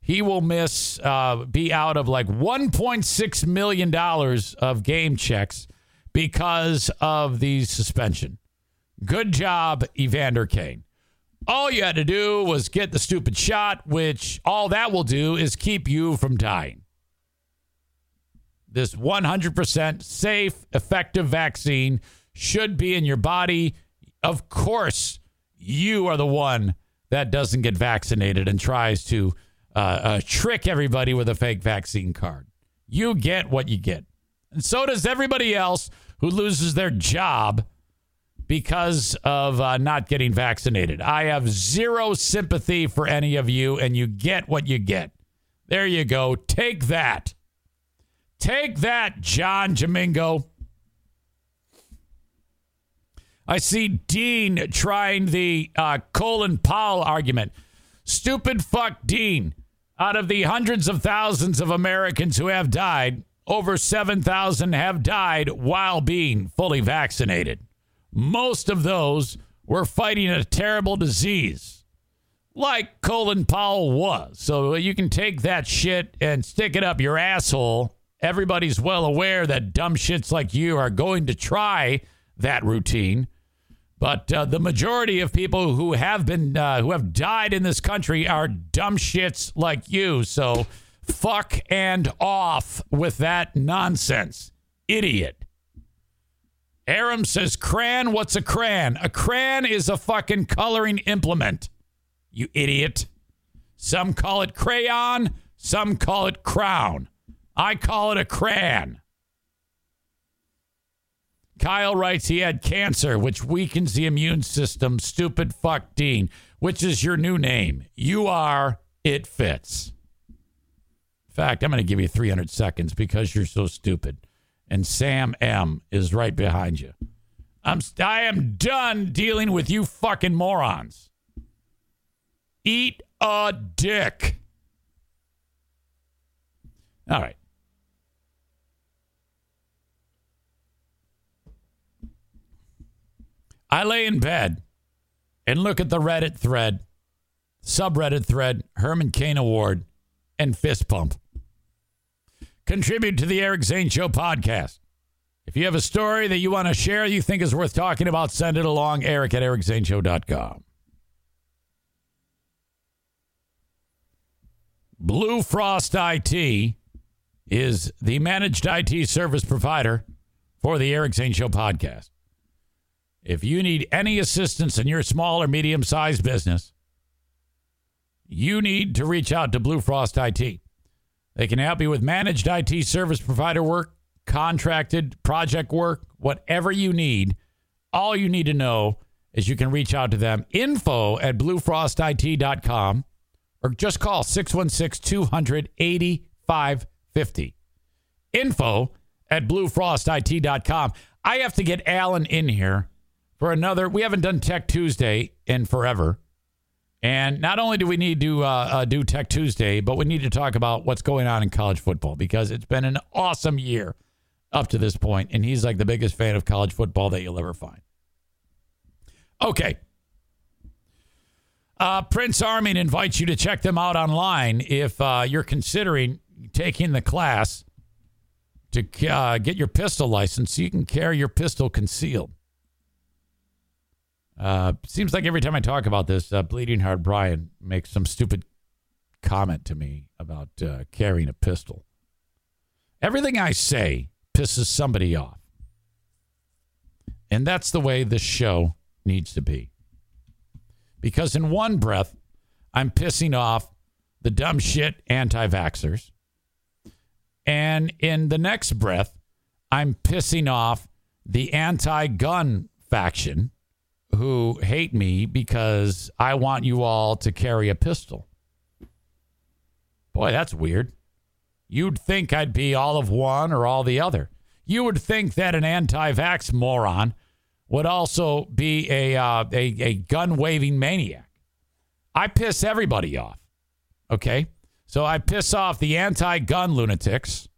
He will miss, uh, be out of like $1.6 million of game checks because of the suspension. Good job, Evander Kane. All you had to do was get the stupid shot, which all that will do is keep you from dying. This 100% safe, effective vaccine should be in your body. Of course, you are the one that doesn't get vaccinated and tries to uh, uh, trick everybody with a fake vaccine card. You get what you get. And so does everybody else who loses their job because of uh, not getting vaccinated. I have zero sympathy for any of you, and you get what you get. There you go. Take that. Take that, John Domingo. I see Dean trying the uh, Colin Powell argument. Stupid fuck Dean. Out of the hundreds of thousands of Americans who have died, over 7,000 have died while being fully vaccinated. Most of those were fighting a terrible disease, like Colin Powell was. So you can take that shit and stick it up your asshole. Everybody's well aware that dumb shits like you are going to try that routine. But uh, the majority of people who have been uh, who have died in this country are dumb shits like you. So fuck and off with that nonsense, idiot. Aram says, "Crayon, what's a crayon? A crayon is a fucking coloring implement. You idiot. Some call it crayon. Some call it crown. I call it a crayon." Kyle writes he had cancer, which weakens the immune system. Stupid fuck Dean, which is your new name. You are, it fits. In fact, I'm going to give you 300 seconds because you're so stupid. And Sam M is right behind you. I'm I am done dealing with you fucking morons. Eat a dick. All right. I lay in bed and look at the Reddit thread, subreddit thread, Herman Cain Award, and fist pump. Contribute to the Eric Zane Show podcast. If you have a story that you want to share you think is worth talking about, send it along, eric at ericzaneshow.com. Blue Frost IT is the managed IT service provider for the Eric Zane Show podcast. If you need any assistance in your small or medium sized business, you need to reach out to Blue Frost IT. They can help you with managed IT service provider work, contracted project work, whatever you need. All you need to know is you can reach out to them info at bluefrostit.com or just call 616 200 8550. Info at bluefrostit.com. I have to get Alan in here for another. We haven't done Tech Tuesday in forever. And not only do we need to uh, uh, do Tech Tuesday, but we need to talk about what's going on in college football because it's been an awesome year up to this point, and he's like the biggest fan of college football that you'll ever find. Okay. Uh, Prince Arming invites you to check them out online if uh, you're considering taking the class to uh, get your pistol license so you can carry your pistol concealed. Uh, seems like every time I talk about this, uh, Bleeding Heart Brian makes some stupid comment to me about uh, carrying a pistol. Everything I say pisses somebody off. And that's the way this show needs to be. Because in one breath, I'm pissing off the dumb shit anti vaxxers. And in the next breath, I'm pissing off the anti gun faction who hate me because I want you all to carry a pistol. Boy, that's weird. You'd think I'd be all of one or all the other. You would think that an anti-vax moron would also be a uh, a, a gun waving maniac. I piss everybody off. Okay, so I piss off the anti-gun lunatics.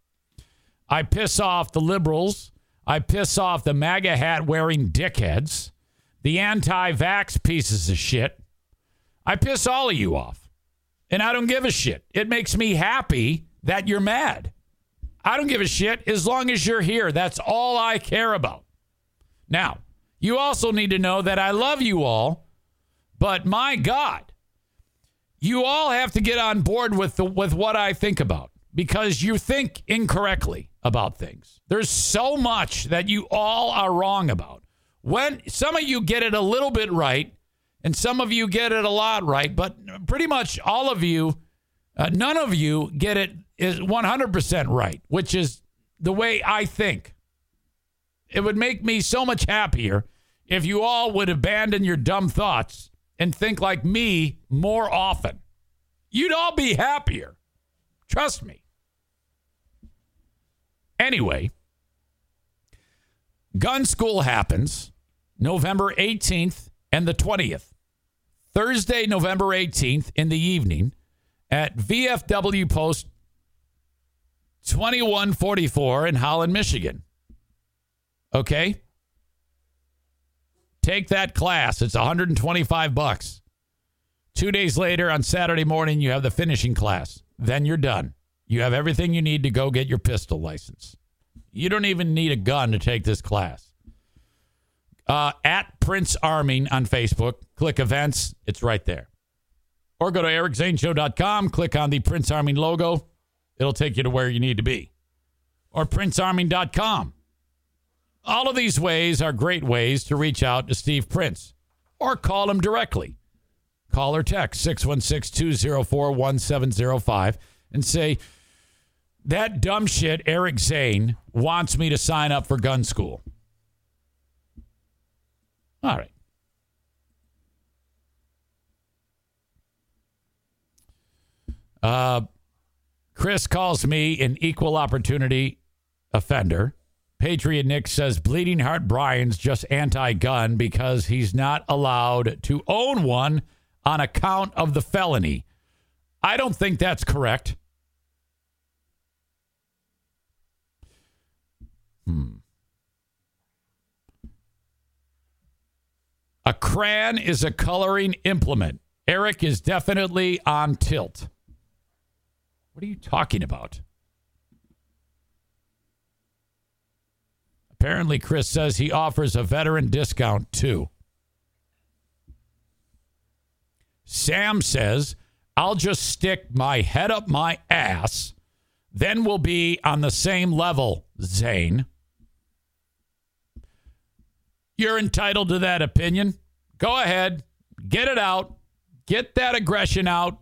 I piss off the liberals. I piss off the MAGA hat wearing dickheads, the anti-vax pieces of shit. I piss all of you off, and I don't give a shit. It makes me happy that you're mad. I don't give a shit as long as you're here. That's all I care about. Now, you also need to know that I love you all, but my God, you all have to get on board with the, with what I think about because you think incorrectly about things. There's so much that you all are wrong about. When some of you get it a little bit right, and some of you get it a lot right, but pretty much all of you, uh, none of you get it is 100% right, which is the way I think. It would make me so much happier if you all would abandon your dumb thoughts and think like me more often. You'd all be happier. Trust me. Anyway, gun school happens November 18th and the 20th. Thursday, November 18th in the evening at VFW Post 2144 in Holland, Michigan. Okay? Take that class. It's 125 bucks. 2 days later on Saturday morning you have the finishing class. Then you're done. You have everything you need to go get your pistol license. You don't even need a gun to take this class. Uh, at Prince Arming on Facebook, click events. It's right there. Or go to ericzaneshow.com, click on the Prince Arming logo. It'll take you to where you need to be. Or princearming.com. All of these ways are great ways to reach out to Steve Prince or call him directly. Call or text 616 204 1705 and say, That dumb shit, Eric Zane, wants me to sign up for gun school. All right. Uh, Chris calls me an equal opportunity offender. Patriot Nick says Bleeding Heart Brian's just anti gun because he's not allowed to own one on account of the felony. I don't think that's correct. Hmm. A crayon is a coloring implement. Eric is definitely on tilt. What are you talking about? Apparently, Chris says he offers a veteran discount too. Sam says, I'll just stick my head up my ass, then we'll be on the same level, Zane. You're entitled to that opinion. Go ahead, get it out, get that aggression out,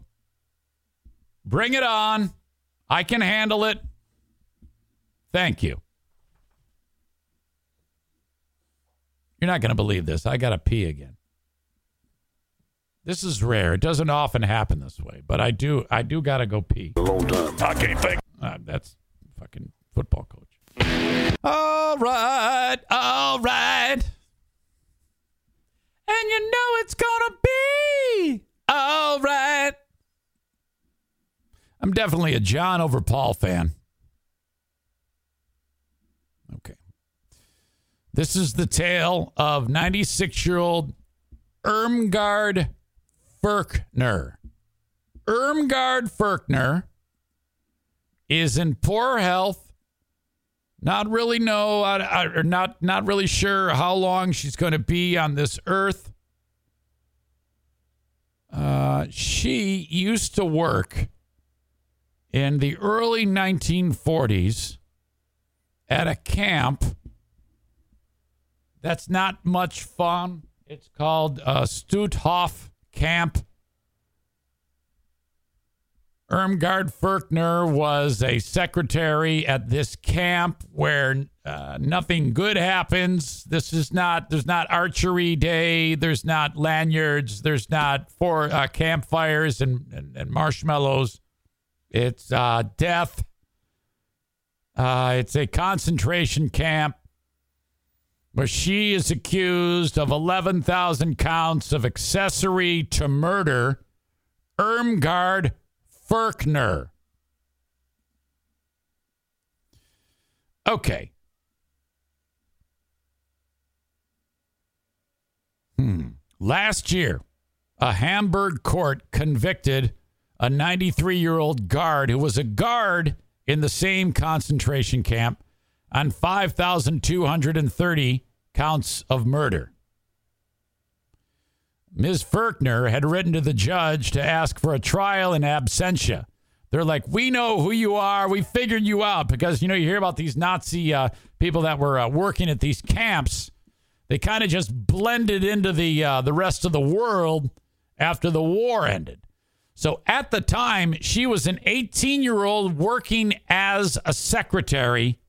bring it on. I can handle it. Thank you. You're not going to believe this. I got to pee again. This is rare. It doesn't often happen this way, but I do. I do got to go pee. A long time. I can't think. Uh, that's fucking football coach. All right, all right. And you know it's gonna be all right. I'm definitely a John over Paul fan. Okay. This is the tale of 96 year old Irmgard Furchner. Irmgard Furchner is in poor health. Not really know, or not not really sure how long she's going to be on this earth. Uh, she used to work in the early 1940s at a camp that's not much fun. It's called uh, Stutthof Camp. Irmgard Furchner was a secretary at this camp where uh, nothing good happens. This is not, there's not archery day. There's not lanyards. There's not for uh, campfires and, and, and marshmallows. It's uh, death Uh, it's a concentration camp where she is accused of 11,000 counts of accessory to murder Irmgard Furchner. Okay. Hmm. Last year, a Hamburg court convicted a 93 year old guard who was a guard in the same concentration camp on 5,230 counts of murder. Ms. Furchner had written to the judge to ask for a trial in absentia. They're like, we know who you are. We figured you out because, you know, you hear about these Nazi uh, people that were uh, working at these camps. They kind of just blended into the uh, the rest of the world after the war ended. So at the time, she was an 18 year old working as a secretary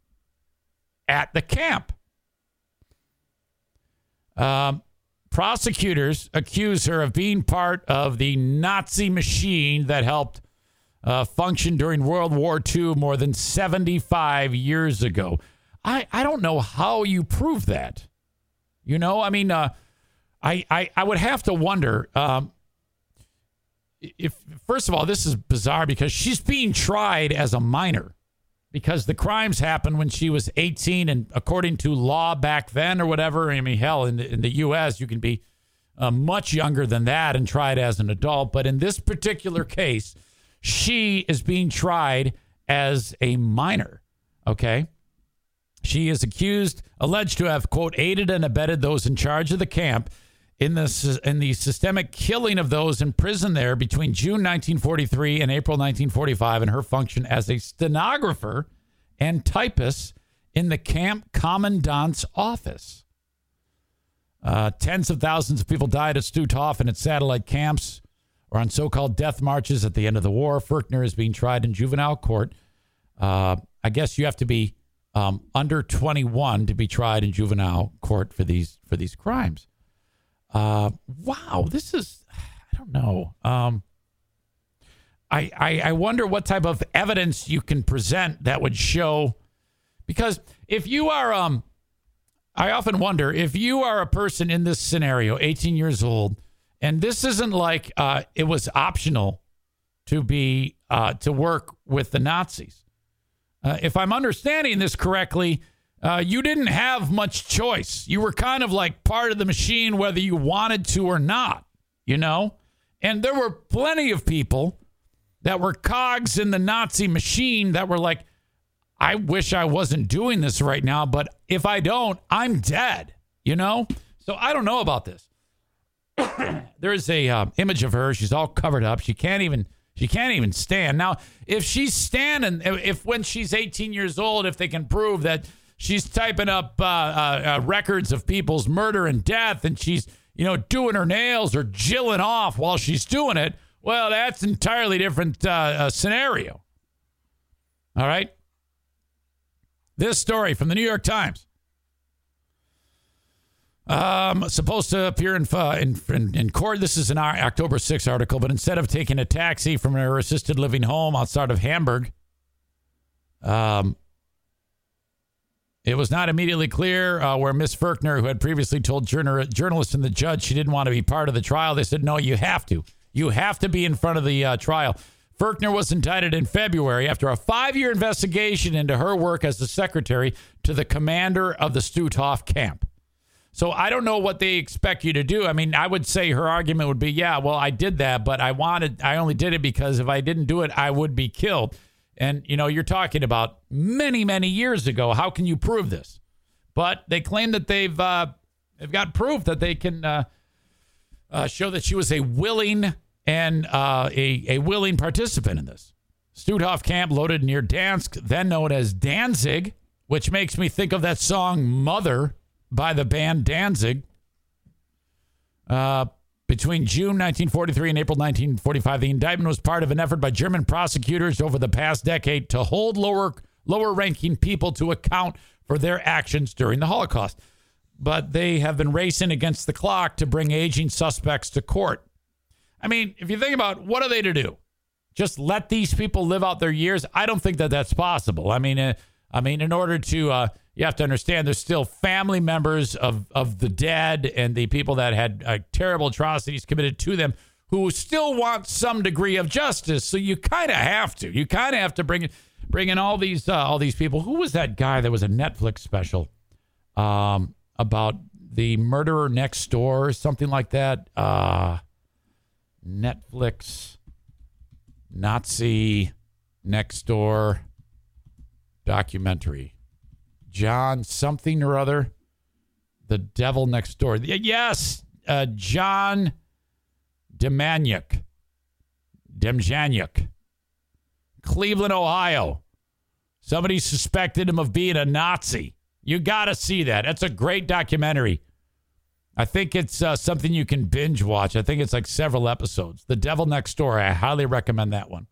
at the camp. Um, prosecutors accuse her of being part of the Nazi machine that helped uh, function during World War II more than 75 years ago. I, I don't know how you prove that. You know, I mean, uh, I, I, I would have to wonder um, if, first of all, this is bizarre because she's being tried as a minor because the crimes happened when she was 18 and according to law back then or whatever i mean hell in the, in the us you can be uh, much younger than that and tried as an adult. But in this particular case she is being tried as a minor okay? She is accused alleged to have quote aided and abetted those in charge of the camp in the in the systemic killing of those imprisoned there between June 1943 and April 1945 and her function as a stenographer and typist in the camp commandant's office. Uh, tens of thousands of people died at Stutthof and its satellite camps or on so-called death marches at the end of the war. Furchner is being tried in juvenile court. Uh, I guess you have to be um, under 21 to be tried in juvenile court for these for these crimes. Uh, wow, this is I don't know. Um, I, I I wonder what type of evidence you can present that would show because if you are um I often wonder if you are a person in this scenario, 18 years old, and this isn't like uh, it was optional to be uh, to work with the Nazis. Uh, if I'm understanding this correctly, uh, you didn't have much choice. You were kind of like part of the machine, whether you wanted to or not, you know? And there were plenty of people that were cogs in the Nazi machine that were like, I wish I wasn't doing this right now, but if I don't, I'm dead, you know? So I don't know about this. there is a uh, image of her. She's all covered up. She can't even she can't even stand. Now, if she's standing, if when she's 18 years old, if they can prove that she's typing up uh, uh, uh, records of people's murder and death, and she's you know doing her nails or jilling off while she's doing it. Well, that's an entirely different uh, uh, scenario. All right. This story from the New York Times. Um, supposed to appear in, uh, in, in, in court. This is an October 6th article, but instead of taking a taxi from her assisted living home outside of Hamburg, um, it was not immediately clear uh, where Miss Furchner, who had previously told journal- journalists and the judge she didn't want to be part of the trial, they said, no, you have to. You have to be in front of the uh, trial. Furchner was indicted in February after a five year investigation into her work as the secretary to the commander of the Stutthof camp. So I don't know what they expect you to do. I mean, I would say her argument would be, yeah, well, I did that, but I wanted, I only did it because if I didn't do it, I would be killed. And, you know, you're talking about many, many years ago. How can you prove this? But they claim that they've, uh, they've got proof that they can uh, uh, show that she was a willing and uh, a, a willing participant in this. Stutthof camp loaded near Dansk, then known as Danzig, which makes me think of that song Mother by the band Danzig. Uh, between June 1943 and April 1945, the indictment was part of an effort by German prosecutors over the past decade to hold lower lower ranking people to account for their actions during the Holocaust. But they have been racing against the clock to bring aging suspects to court. I mean, if you think about what are they to do? Just let these people live out their years? I don't think that that's possible. I mean, uh, I mean, in order to, uh, you have to understand there's still family members of, of the dead and the people that had uh, terrible atrocities committed to them who still want some degree of justice. So you kind of have to. You kind of have to bring bring in all these uh, all these people. Who was that guy? There was a Netflix special um, about the murderer next door, something like that. Uh, Netflix Nazi next door documentary. John something or other. The devil next door. Yes, uh, John Demaniuk. Demjanuk. Cleveland, Ohio. Somebody suspected him of being a Nazi. You got to see that. That's a great documentary. I think it's uh, something you can binge watch. I think it's like several episodes. The Devil Next Door. I highly recommend that one.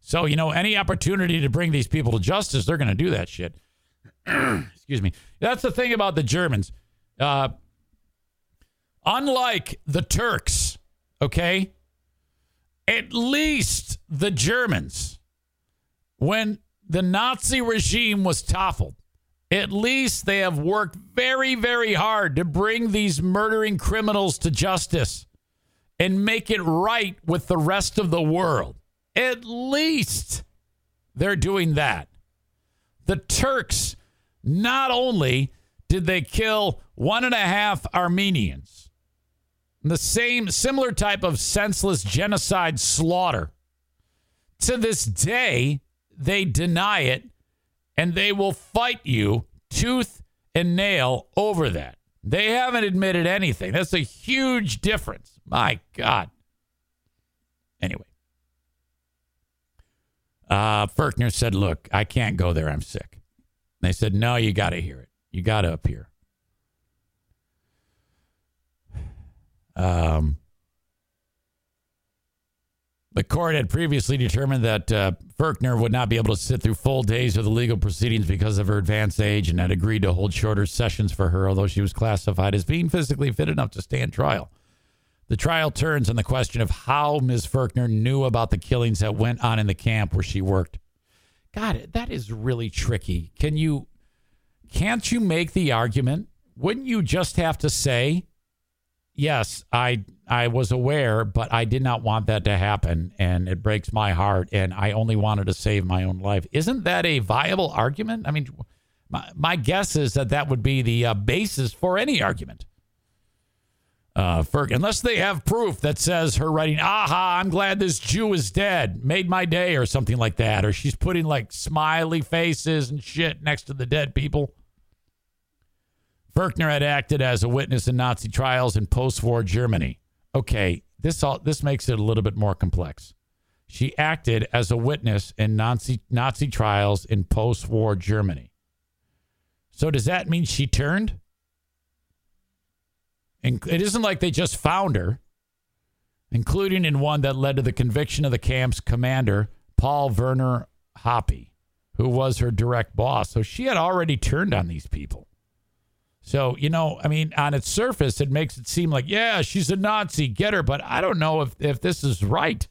So, you know, any opportunity to bring these people to justice, they're going to do that shit. Excuse me. That's the thing about the Germans. Uh, unlike the Turks, okay, at least the Germans, when the Nazi regime was toppled, at least they have worked very, very hard to bring these murdering criminals to justice and make it right with the rest of the world. At least they're doing that. The Turks, not only did they kill one and a half Armenians, the same similar type of senseless genocide slaughter, to this day, they deny it and they will fight you tooth and nail over that. They haven't admitted anything. That's a huge difference. My God. Anyway, uh, Furchner said, Look, I can't go there. I'm sick. they said, No, you got to hear it. You got to appear. Um, the court had previously determined that uh, Furchner would not be able to sit through full days of the legal proceedings because of her advanced age and had agreed to hold shorter sessions for her, although she was classified as being physically fit enough to stand trial. The trial turns on the question of how Ms. Furchner knew about the killings that went on in the camp where she worked. God, that is really tricky. Can you, can't you make the argument? Wouldn't you just have to say, yes, I I was aware, but I did not want that to happen, and it breaks my heart. And I only wanted to save my own life. Isn't that a viable argument? I mean, my my guess is that that would be the uh, basis for any argument. Uh, Ferg, unless they have proof that says her writing, "Aha, I'm glad this Jew is dead, made my day," or something like that, or she's putting like smiley faces and shit next to the dead people. Furchner had acted as a witness in Nazi trials in post-war Germany. Okay, this all this makes it a little bit more complex. She acted as a witness in Nazi Nazi trials in post-war Germany. So does that mean she turned? And it isn't like they just found her, including in one that led to the conviction of the camp's commander, Paul Werner Hoppe, who was her direct boss. So she had already turned on these people. So, you know, I mean, on its surface, it makes it seem like, yeah, she's a Nazi, get her. But I don't know if, if this is right.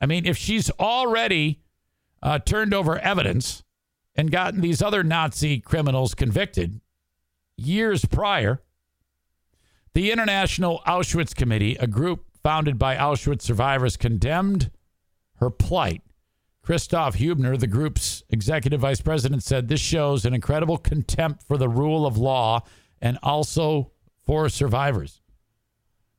I mean, if she's already uh, turned over evidence and gotten these other Nazi criminals convicted years prior, the International Auschwitz Committee, a group founded by Auschwitz survivors, condemned her plight Christoph Hubner, the group's executive vice president, said this shows an incredible contempt for the rule of law and also for survivors.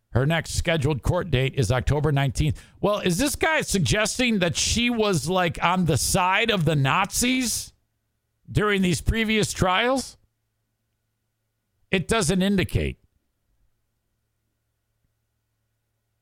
Her next scheduled court date is October 19th. Well, is this guy suggesting that she was like on the side of the Nazis during these previous trials? It doesn't indicate.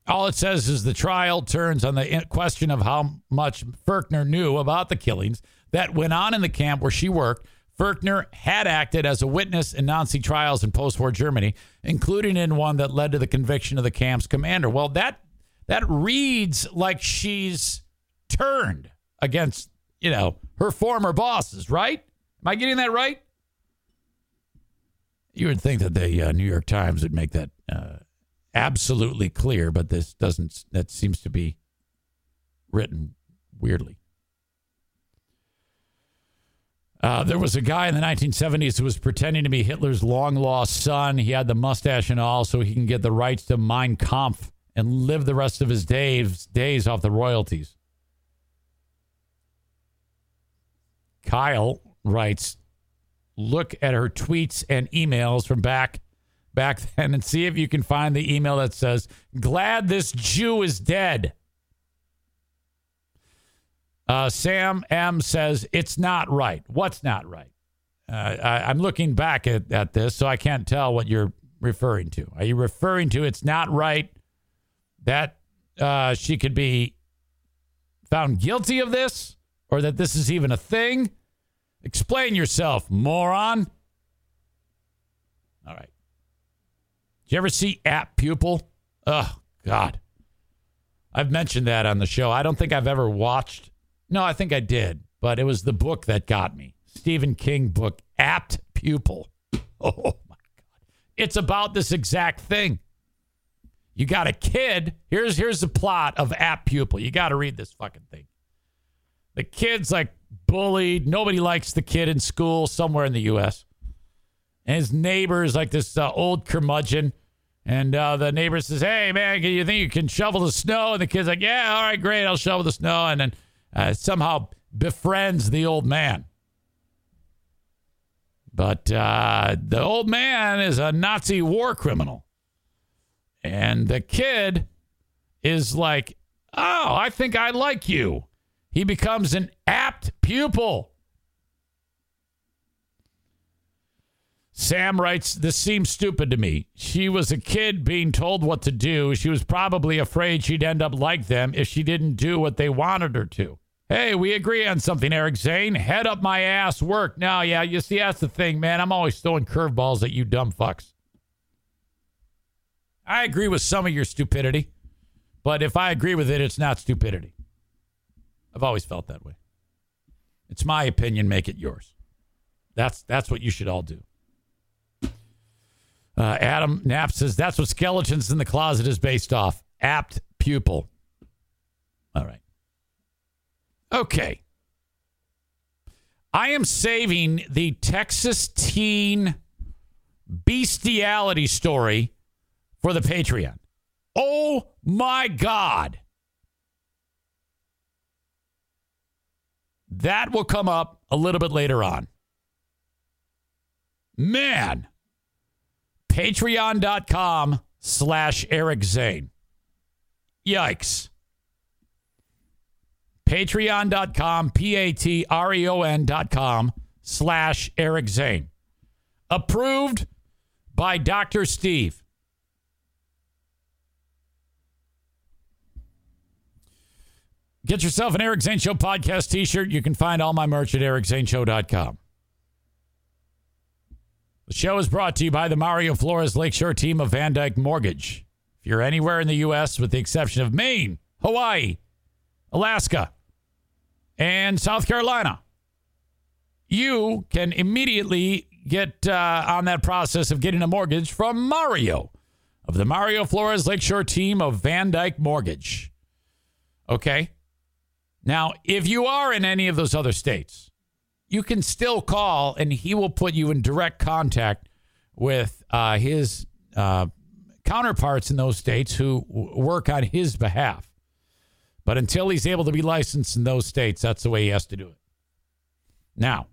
All it says is the trial turns on the question of how much Furchner knew about the killings that went on in the camp where she worked. Furchner had acted as a witness in Nazi trials in post-war Germany, including in one that led to the conviction of the camp's commander. Well, that that reads like she's turned against, you know, her former bosses, right? Am I getting that right? You would think that the uh, New York Times would make that uh, absolutely clear, but this doesn't, that seems to be written weirdly. Uh, there was a guy in the 1970s who was pretending to be Hitler's long lost son. He had the mustache and all, so he can get the rights to Mein Kampf and live the rest of his days days off the royalties. Kyle writes, look at her tweets and emails from back back then and see if you can find the email that says, "Glad this Jew is dead." Uh, Sam M says it's not right. What's not right? Uh, I, I'm looking back at, at this, so I can't tell what you're referring to. Are you referring to it's not right that uh, she could be found guilty of this, or that this is even a thing? Explain yourself, moron. All right. Did you ever see Apt Pupil? Oh, God. I've mentioned that on the show. I don't think I've ever watched. No, I think I did, but it was the book that got me. Stephen King book, Apt Pupil. Oh, my God. It's about this exact thing. You got a kid. Here's here's the plot of Apt Pupil. You got to read this fucking thing. The kid's like bullied. Nobody likes the kid in school somewhere in the U.S. And his neighbor is like this uh, old curmudgeon. And uh, the neighbor says, Hey, man, can you think you can shovel the snow? And the kid's like, Yeah, all right, great. I'll shovel the snow. And then uh, somehow befriends the old man. But uh, the old man is a Nazi war criminal. And the kid is like, Oh, I think I like you. He becomes an apt pupil. Sam writes, This seems stupid to me. She was a kid being told what to do. She was probably afraid she'd end up like them if she didn't do what they wanted her to. Hey, we agree on something, Eric Zane. Head up my ass work. Now, yeah, you see, that's the thing, man. I'm always throwing curveballs at you dumb fucks. I agree with some of your stupidity, but if I agree with it, it's not stupidity. I've always felt that way. It's my opinion. Make it yours. That's that's what you should all do. Uh, Adam Knapp says that's what skeletons in the closet is based off. Apt pupil. All right. Okay. I am saving the Texas teen bestiality story for the Patreon. Oh my God. That will come up a little bit later on. Man, patreon.com slash Eric Zane. Yikes. Patreon.com, P A T R E O N.com slash Eric Zane. Approved by Dr. Steve. Get yourself an Eric Zane Show podcast t shirt. You can find all my merch at ericzaneshow.com. The show is brought to you by the Mario Flores Lakeshore team of VanDyk Mortgage. If you're anywhere in the U.S., with the exception of Maine, Hawaii, Alaska, and South Carolina, you can immediately get uh, on that process of getting a mortgage from Mario of the Mario Flores Lakeshore team of VanDyk Mortgage. Okay? Now, if you are in any of those other states, you can still call and he will put you in direct contact with uh, his uh, counterparts in those states who w- work on his behalf. But until he's able to be licensed in those states, that's the way he has to do it. Now,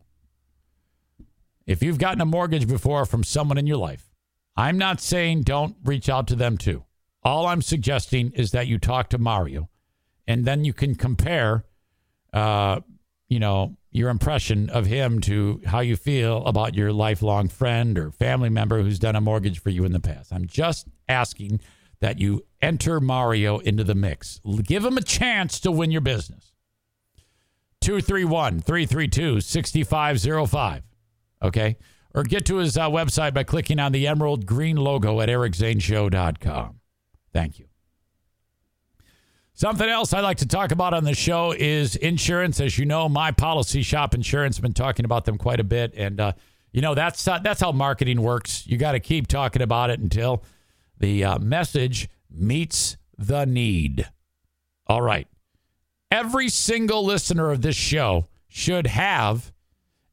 if you've gotten a mortgage before from someone in your life, I'm not saying don't reach out to them too. All I'm suggesting is that you talk to Mario and then you can compare, uh, you know, your impression of him to how you feel about your lifelong friend or family member who's done a mortgage for you in the past. I'm just asking that you enter Mario into the mix. Give him a chance to win your business. 231 332 6505. Okay. Or get to his uh, website by clicking on the emerald green logo at ericzaneshow.com. Thank you. Something else I like to talk about on the show is insurance. As you know, my policy shop insurance. Been talking about them quite a bit, and uh, you know that's uh, that's how marketing works. You got to keep talking about it until the uh, message meets the need. All right, every single listener of this show should have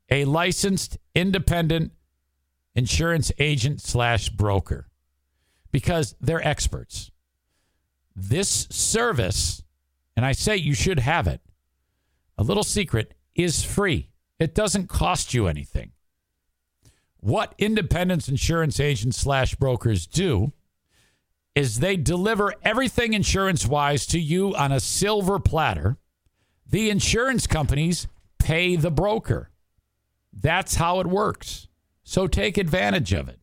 a licensed independent insurance agent slash broker because they're experts. This service, and I say you should have it, a little secret, is free. It doesn't cost you anything. What independence insurance agents slash brokers do is they deliver everything insurance wise to you on a silver platter. The insurance companies pay the broker. That's how it works. So take advantage of it.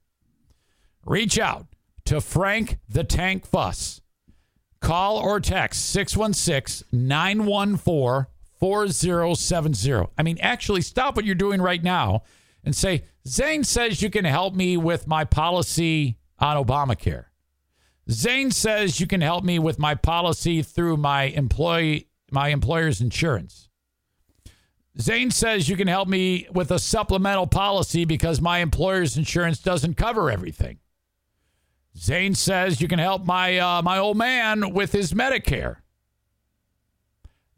Reach out to Frank the Tank Fuss. Call or text 616 914 4070. I mean, actually, stop what you're doing right now and say, Zane says you can help me with my policy on Obamacare. Zane says you can help me with my policy through my employee my employer's insurance. Zane says you can help me with a supplemental policy because my employer's insurance doesn't cover everything. Zane says you can help my uh, my old man with his Medicare.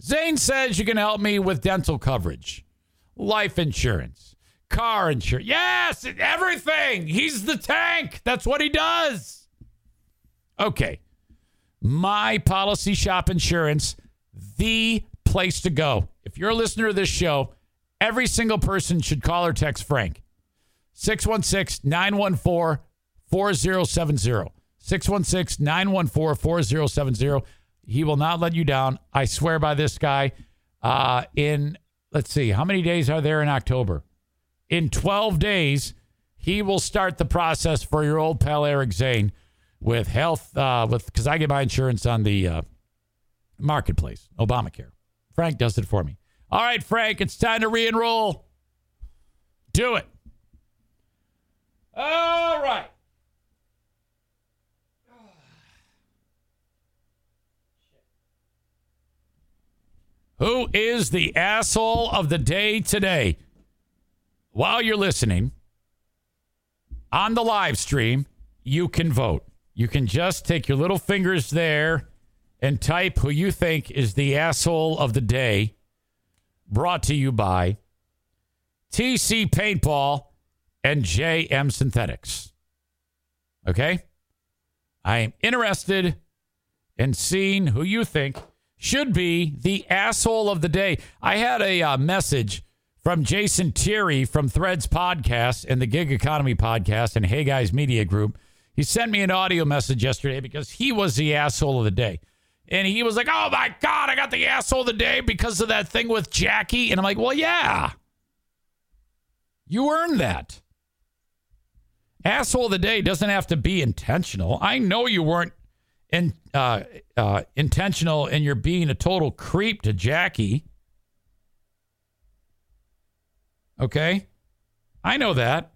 Zane says you can help me with dental coverage, life insurance, car insurance. Yes, everything. He's the tank. That's what he does. Okay. My policy shop insurance, the place to go. If you're a listener to this show, every single person should call or text Frank. 616 914 4070. 616 914 4070. He will not let you down. I swear by this guy. Uh, in, let's see, how many days are there in October? In 12 days, he will start the process for your old pal Eric Zane with health, uh, with because I get my insurance on the uh, marketplace, Obamacare. Frank does it for me. All right, Frank, it's time to re enroll. Do it. All right. Who is the asshole of the day today? While you're listening on the live stream, you can vote. You can just take your little fingers there and type who you think is the asshole of the day. Brought to you by TC Paintball and JM Synthetics. Okay? I am interested in seeing who you think should be the asshole of the day. I had a uh, message from Jason Thierry from Threads Podcast and the Gig Economy Podcast and Hey Guys Media Group. He sent me an audio message yesterday because he was the asshole of the day. And he was like, oh my God, I got the asshole of the day because of that thing with Jackie. And I'm like, well, yeah. You earned that. Asshole of the day doesn't have to be intentional. I know you weren't in, uh, uh, intentional in your being a total creep to Jackie. Okay? I know that.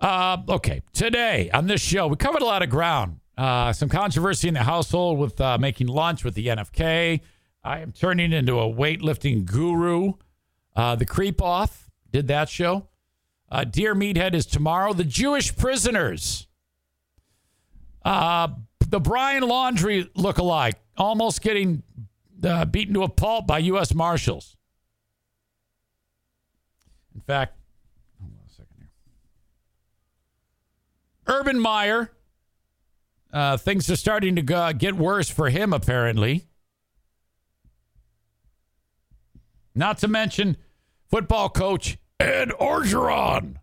Uh, okay. Today on this show, we covered a lot of ground. Uh, some controversy in the household with uh, making lunch with the NFK. I am turning into a weightlifting guru. Uh, the Creep Off did that show. Uh, Dear Meathead is tomorrow. The Jewish prisoners. Uh, the Brian Laundrie look-alike, almost getting uh, beaten to a pulp by U.S. Marshals. In fact, hold on a second here. Urban Meyer. Uh, things are starting to go, get worse for him, apparently. Not to mention football coach Ed Orgeron.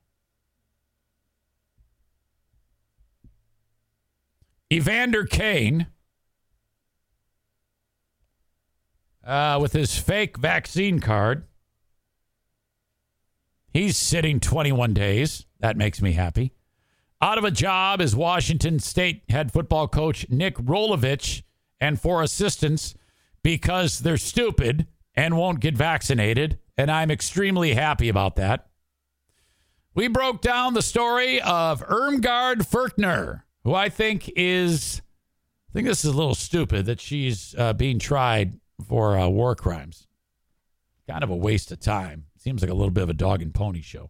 Evander Kane, uh, with his fake vaccine card, he's sitting 21 days. That makes me happy. Out of a job is Washington State head football coach Nick Rolovich and four assistants because they're stupid and won't get vaccinated. And I'm extremely happy about that. We broke down the story of Irmgard Furchner, who I think is, I think this is a little stupid that she's uh, being tried for uh, war crimes. Kind of a waste of time. Seems like a little bit of a dog and pony show.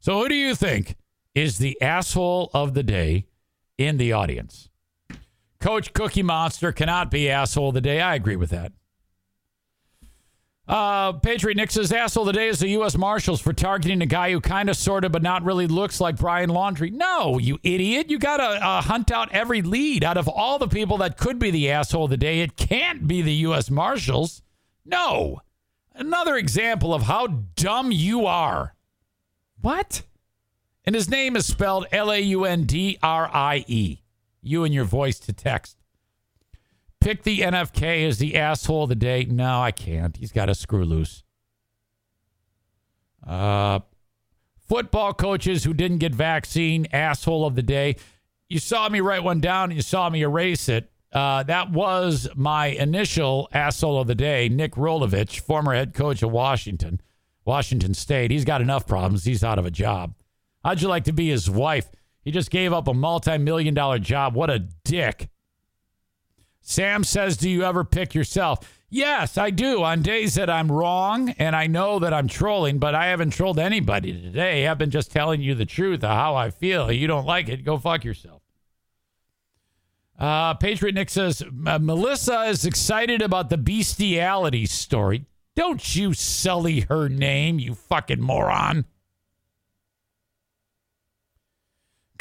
So, who do you think is the asshole of the day in the audience? Coach Cookie Monster cannot be asshole of the day. I agree with that. Uh, Patriot Nick says, asshole of the day is the U.S. Marshals for targeting a guy who kind of, sort of, but not really looks like Brian Laundrie. No, you idiot. You got to uh, hunt out every lead. Out of all the people that could be the asshole of the day, it can't be the U.S. Marshals. No. Another example of how dumb you are. What? And his name is spelled L A U N D R I E. You and your voice to text pick the NFK as the asshole of the day? No, I can't. He's got a screw loose. Uh, football coaches who didn't get vaccine, asshole of the day. You saw me write one down. And you saw me erase it. Uh, that was my initial asshole of the day, Nick Rolovich, former head coach of Washington, Washington State. He's got enough problems. He's out of a job. How'd you like to be his wife? He just gave up a multi million dollar job. What a dick. Sam says, Do you ever pick yourself? Yes, I do on days that I'm wrong and I know that I'm trolling, but I haven't trolled anybody today. I've been just telling you the truth of how I feel. You don't like it, go fuck yourself. Uh, Patriot Nick says, Melissa is excited about the bestiality story. Don't you sully her name, you fucking moron.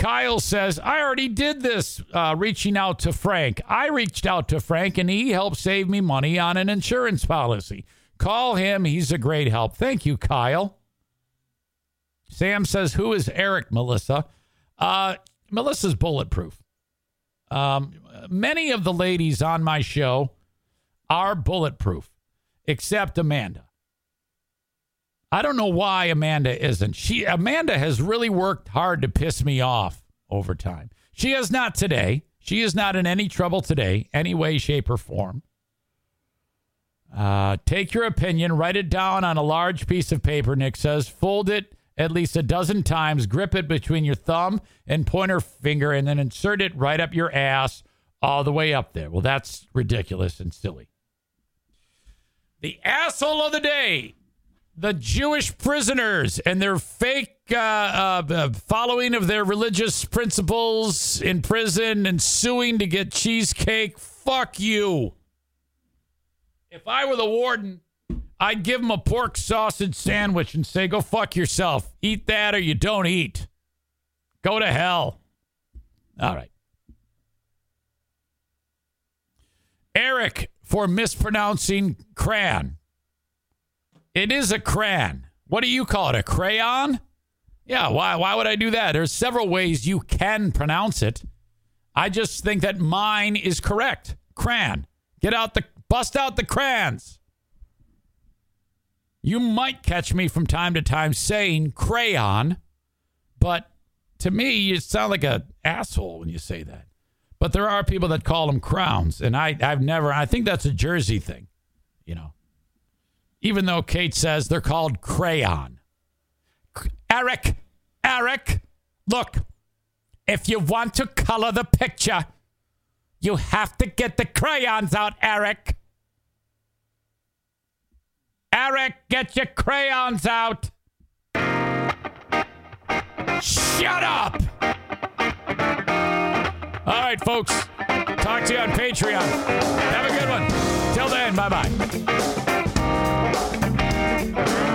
Kyle says, I already did this uh, reaching out to Frank. I reached out to Frank and he helped save me money on an insurance policy. Call him. He's a great help. Thank you, Kyle. Sam says, Who is Eric, Melissa? Uh, Melissa's bulletproof. Um, many of the ladies on my show are bulletproof, except Amanda. I don't know why Amanda isn't. She Amanda has really worked hard to piss me off over time. She has not today. She is not in any trouble today, any way, shape, or form. Uh, take your opinion, write it down on a large piece of paper, Nick says. Fold it at least a dozen times, grip it between your thumb and pointer finger, and then insert it right up your ass all the way up there. Well, that's ridiculous and silly. The asshole of the day the Jewish prisoners and their fake uh, uh, uh, following of their religious principles in prison and suing to get cheesecake. Fuck you. If I were the warden, I'd give them a pork sausage sandwich and say, go fuck yourself. Eat that or you don't eat. Go to hell. All right. Eric for mispronouncing crayon. It is a crayon. What do you call it? A crayon? Yeah, why why would I do that? There's several ways you can pronounce it. I just think that mine is correct. Crayon. Get out the bust out the crayons. You might catch me from time to time saying crayon, but to me you sound like an asshole when you say that. But there are people that call them crowns, and I I've never I think that's a Jersey thing, you know even though Kate says they're called crayon. Eric, Eric, look, if you want to color the picture, you have to get the crayons out, Eric. Eric, get your crayons out. Shut up. All right, folks. Talk to you on Patreon. Have a good one. Till then, bye bye. Bye.